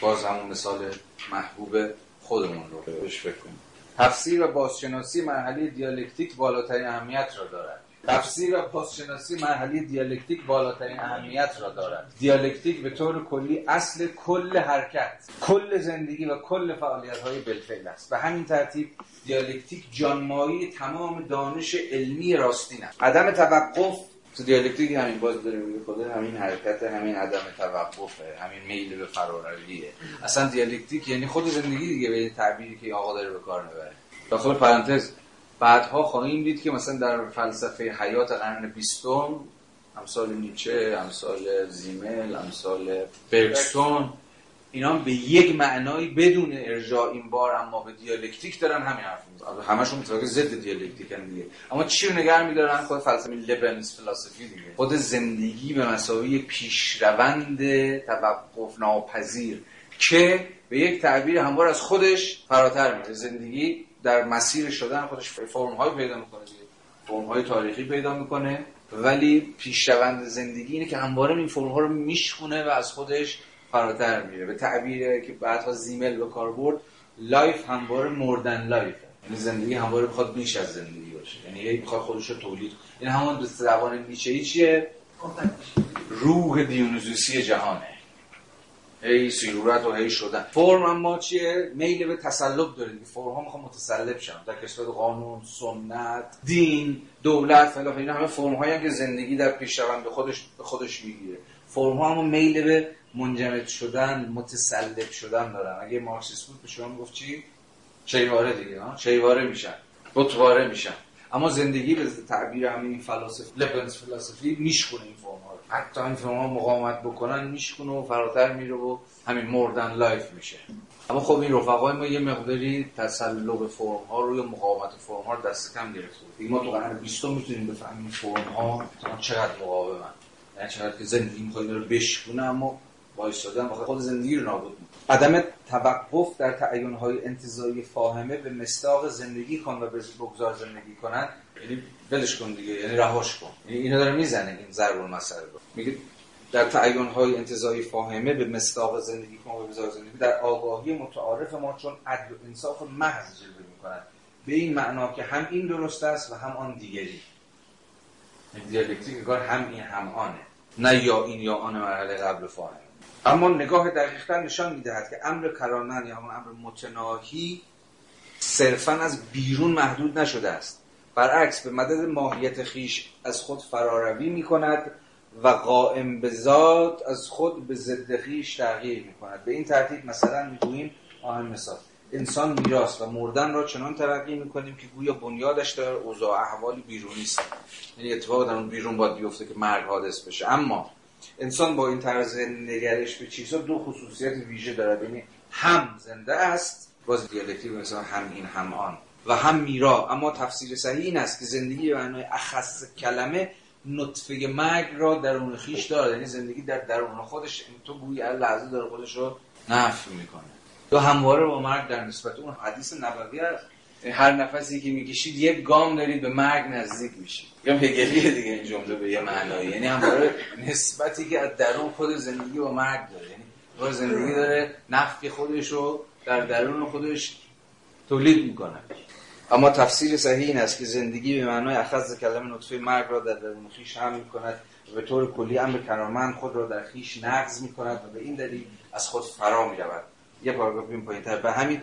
باز همون مثال محبوب خودمون رو. بهش فکر کنیم تفسیر و بازشناسی مرحله دیالکتیک بالاترین اهمیت را دارد. تفسیر و بازشناسی مرحله دیالکتیک بالاترین اهمیت را دارد. دیالکتیک به طور کلی اصل کل حرکت کل زندگی و کل فعالیت های بالفعل است. به همین ترتیب دیالکتیک جان‌مایه‌ی تمام دانش علمی راستین است. عدم توقف تو دیالکتیک همین باز داره میگه خود همین حرکت همین عدم توقفه همین میل به فرارویه اصلا دیالکتیک یعنی خود زندگی دیگه به تعبیری که آقا داره به کار نبره داخل پرانتز بعدها خواهیم دید که مثلا در فلسفه حیات قرن بیستم امثال نیچه امثال زیمل امثال برگستون اینا به یک معنایی بدون ارجاع این بار اما به دیالکتیک دارن همین حرف می‌زنن. همشون متفاوت ضد دیالکتیک هم دیگه. اما چی رو نگه میدارن؟ خود فلسفه لبنز فلسفی دیگه. خود زندگی به مساوی پیشروند توقف ناپذیر که به یک تعبیر هموار از خودش فراتر میره. زندگی در مسیر شدن خودش فرم های پیدا می‌کنه فرم های تاریخی پیدا می‌کنه. ولی پیشروند زندگی اینه که همواره این فرم ها رو میشخونه و از خودش فراتر میره. به تعبیری که بعدها زیمل به کار برد life همواره more than life یعنی زندگی همواره بخواد بیش از زندگی باشه. یعنی یه می‌خواد خودش رو تولید این همون به زبان نیچه چیه؟ روح دیونوزوسی جهانه. هی سیرورت و هی شدن. فرم اما چیه؟ میل به تسلب داره دیگه فرم ها می‌خوان متسلب شن در کسبت قانون سنت دین دولت فلاح اینا همه فرم هایی که زندگی در پیشروند خودش به خودش می‌گیره. فرم ها اما میل به منجمد شدن متسلب شدن دارن. اگه مارکسیسم بود به شما می‌گفت چی؟ شیواره دیگه ها؟ شیواره میشن بطواره میشن. اما زندگی به تعبیر همین فلسفه Lebensphilosophie میشکنه این فرم ها حتی این فرم ها مقاومت بکنن میشکنه و فراتر میره و همین more than life میشه. اما خب این رفقای ما یه مقداری تصلب فرم ها روی مقاومت فرم ها دست کم گرفته بود. ما تو قرن 20 می‌تونیم بفهمیم فرم ها چقدر مقاومن. یعنی چقدر که زندگی می‌خواد رو بشکونه اما وایستادن بخاطر خود زندگی رو نابود عدم توقف در تعیین های انتزاعی فاهمه به مصداق زندگی کن و بگذار زندگی کنن یعنی ولش کن دیگه یعنی رهاش کن. یعنی اینو داره می‌زنه این ضرور مسئله رو. میگه در تعیین های انتظایی فاهمه به مستاق زندگی کن و بگذار زندگی در آگاهی متعارف ما چون عدل و انصاف محض جلوه می‌کنن. به این معنا که هم این درست است و هم آن دیگری. یعنی دیالکتیک کار هم این هم آنه. نه یا این یا آن مرحله قبل فاهمه. اما نگاه دقیقتر نشان می‌دهد که امر کرانن یا امر متناهی صرفا از بیرون محدود نشده است. برعکس به مدد ماهیت خیش از خود فراروی می کند و قائم به ذات از خود به ضد خیش تغییر می کند به این ترتیب مثلا می‌گوییم آهن مثال انسان میراث و مردن را چنان ترقی می‌کنیم که گویا بنیادش در اوضاع احوال بیرونی است. یعنی اتفاق در اون بیرون باید بیفته که مرگ حادث بشه. اما انسان با این طرز نگرش به چیزها دو خصوصیت ویژه دارد. یعنی هم زنده است باز دیالکتیک مثلا هم این هم آن. و هم میرا. اما تفسیر صحیح این است که زندگی به معنای اخص کلمه نطفه مرگ را درون خیش دارد. یعنی زندگی در درون خودش تو گویی لحظه داره خودش رو نفی می‌کنه. تو همواره با مرگ در نسبت اون حدیث نبوی است هر نفسی که می‌کشید یک گام دارید به مرگ نزدیک میشید. یا هگلیه دیگه این جمله به یه معنایی. یعنی همواره نسبتی که از درون خود زندگی با مرگ داره. یعنی زندگی داره نفی خودش رو در درون خودش تولید می‌کنه. اما تفسیر صحیح این است که زندگی به معنای اخذ کلمه نطفه مرگ را در درون خیش هم می‌کند و به طور کلی امر کرامن خود را در خیش نقض می‌کند و به این دلیل از خود فرا می‌رود. یه پاراگراف این پایین تر به همین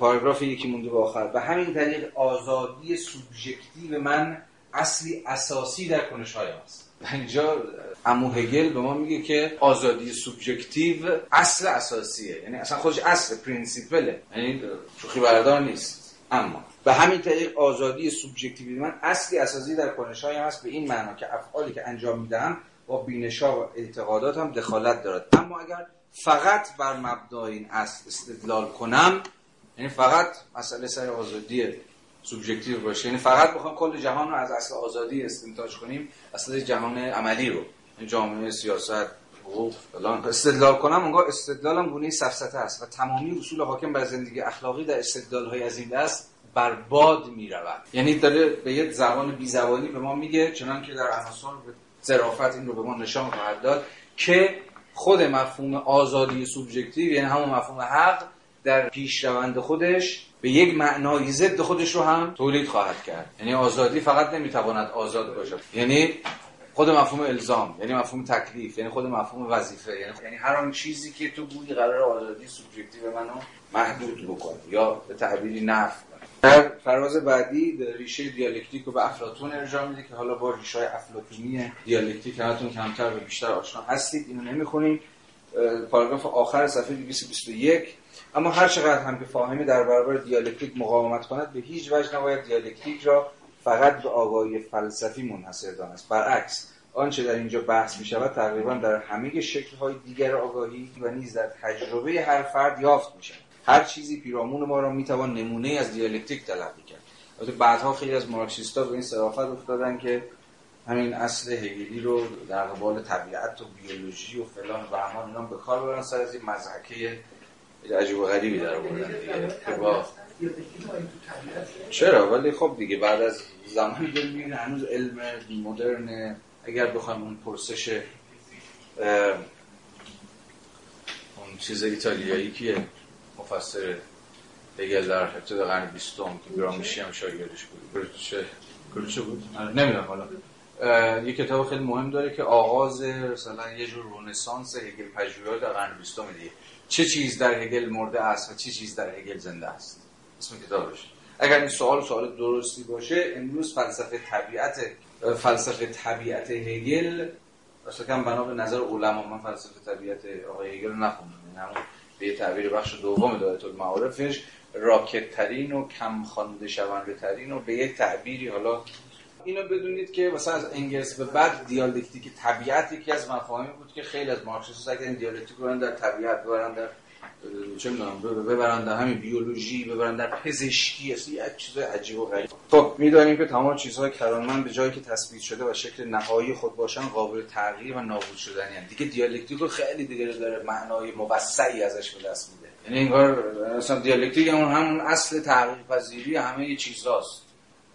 پاراگراف یکی مونده به آخر. به همین طریق آزادی سوبژکتیو من اصلی اساسی در کنش های است اینجا امو هگل به ما میگه که آزادی سوبژکتیو اصل اساسیه. یعنی اصلا خودش اصل principle ـه یعنی شوخی بردار نیست. اما به همین طریق آزادی سوبژکتیو من اصلی اساسی در کنش های هست به این معنا که افعالی که انجام می‌دهم با بینشا و اعتقادات هم دخالت دارد. اما اگر فقط بر مبنای این اصل استدلال کنم یعنی فقط مسئله سر آزادی سوبژکتیو باشه. یعنی فقط بخوام کل جهان رو از اصل آزادی استنتاج کنیم اصل جهان عملی رو یعنی جامعه سیاست حقوق فلان. استدلال کنم اونگاه استدلالم گونه سفسطه است و تمامی اصول حاکم بر زندگی اخلاقی در استدلال های از این دست برباد می رود یعنی داره به یه زبان بی زبانی به ما میگه چنان که در عناصر ظرافت این رو به ما نشان خواهد داد که خود مفهوم آزادی سوبژکتیو یعنی همون مفهوم حق در پیشروند خودش به یک معنای ضد خودش رو هم تولید خواهد کرد. یعنی آزادی فقط نمی‌تواند آزاد باشد. یعنی خود مفهوم الزام یعنی مفهوم تکلیف یعنی خود مفهوم وظیفه یعنی, یعنی هر آن چیزی که تو بودی قرار آزادی سوبژکتیو منو محدود بکنه یا به تعبیری نفی در فراز بعدی ریشه دیالکتیک رو به افلاطون ارجاع میده که حالا با ریشه افلاطونی دیالکتیک همتون کمتر و بیشتر آشنا هستید اینو نمی‌خونیم پاراگراف آخر صفحه 221 اما هر چقدر هم که فاهمه در برابر دیالکتیک مقاومت کند به هیچ وجه نباید دیالکتیک را فقط به آگاهی فلسفی منحصر دانست. برعکس آنچه در اینجا بحث می شود تقریبا در همه شکل های دیگر آگاهی و نیز در تجربه هر فرد یافت می شود هر چیزی پیرامون ما را می‌توان نمونه از دیالکتیک تلقی کرد. البته بعدها خیلی از مارکسیستا به این صرافت افتادن که همین اصل هگلی رو در قبال طبیعت و بیولوژی و فلان و همان اینا به کار ببرن سر از این مضحکه عجیب و غریبی در آوردن دیگه. چرا؟ ولی خب دیگه بعد از زمانی می‌بینه هنوز علم مدرن اگر بخوایم اون پرسش اون چیز ایتالیایی کیه؟ مفسر هگل در ابتدا قرن بیستم که گرامشی هم شاگردش بود. گروچه بود؟ نمی‌دونم حالا. یه کتاب خیلی مهم داره که آغاز مثلا یه جور رونسانس هگل پژوهی در قرن بیستم دیگه. چه چیز در هگل مرده است و چه چیز در هگل زنده است؟ اسم کتابش. اگر این سوال سوال درستی باشه امروز فلسفه طبیعت فلسفه طبیعت هگل اصلا کم بنا به نظر علما من فلسفه طبیعت آقای هگل نخوندم. یعنی به تعبیر بخش دوم دایره المعارفش راکدترین و کم خوانده شونده ترین و به یک تعبیری حالا اینو بدونید که مثلا از انگلس به بعد دیالکتیک طبیعت یکی از مفاهیمی بود که خیلی از مارکسیست‌ها این دیالکتیک رو در طبیعت ببرن در چه می‌دونم ببرن در همین بیولوژی ببرن در پزشکی اصلا یک چیز عجیب و غریب. خب می‌دانیم که تمام چیزهای کرانمند به جایی که تثبیت شده و شکل نهایی خود باشن قابل تغییر و نابود شدنی هم. دیگه دیالکتیک رو خیلی دیگه داره معنای موسعی ازش به دست میده. یعنی انگار اصلا دیالکتیک همون همون اصل تغییر پذیری همه چیزاست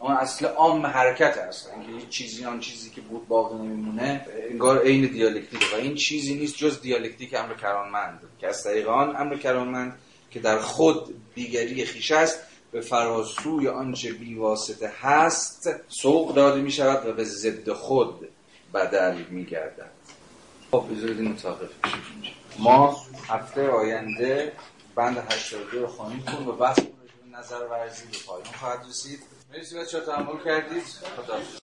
اون اصل عام حرکت هست اینکه چیزی آن چیزی که بود باقی نمیمونه انگار عین دیالکتیک و این چیزی نیست جز دیالکتیک امر کرانمند. که از طریق آن امر کرانمند که در خود دیگری خیش است به فراسوی آنچه بیواسطه هست سوق داده می شود و به ضد خود بدل می گردد خب بذارید متوقف ما هفته آینده بند 82 رو خواهیم کن و بحث نظر ورزی به پایان خواهد رسید. مرسی بچه تحمل کردید. خدا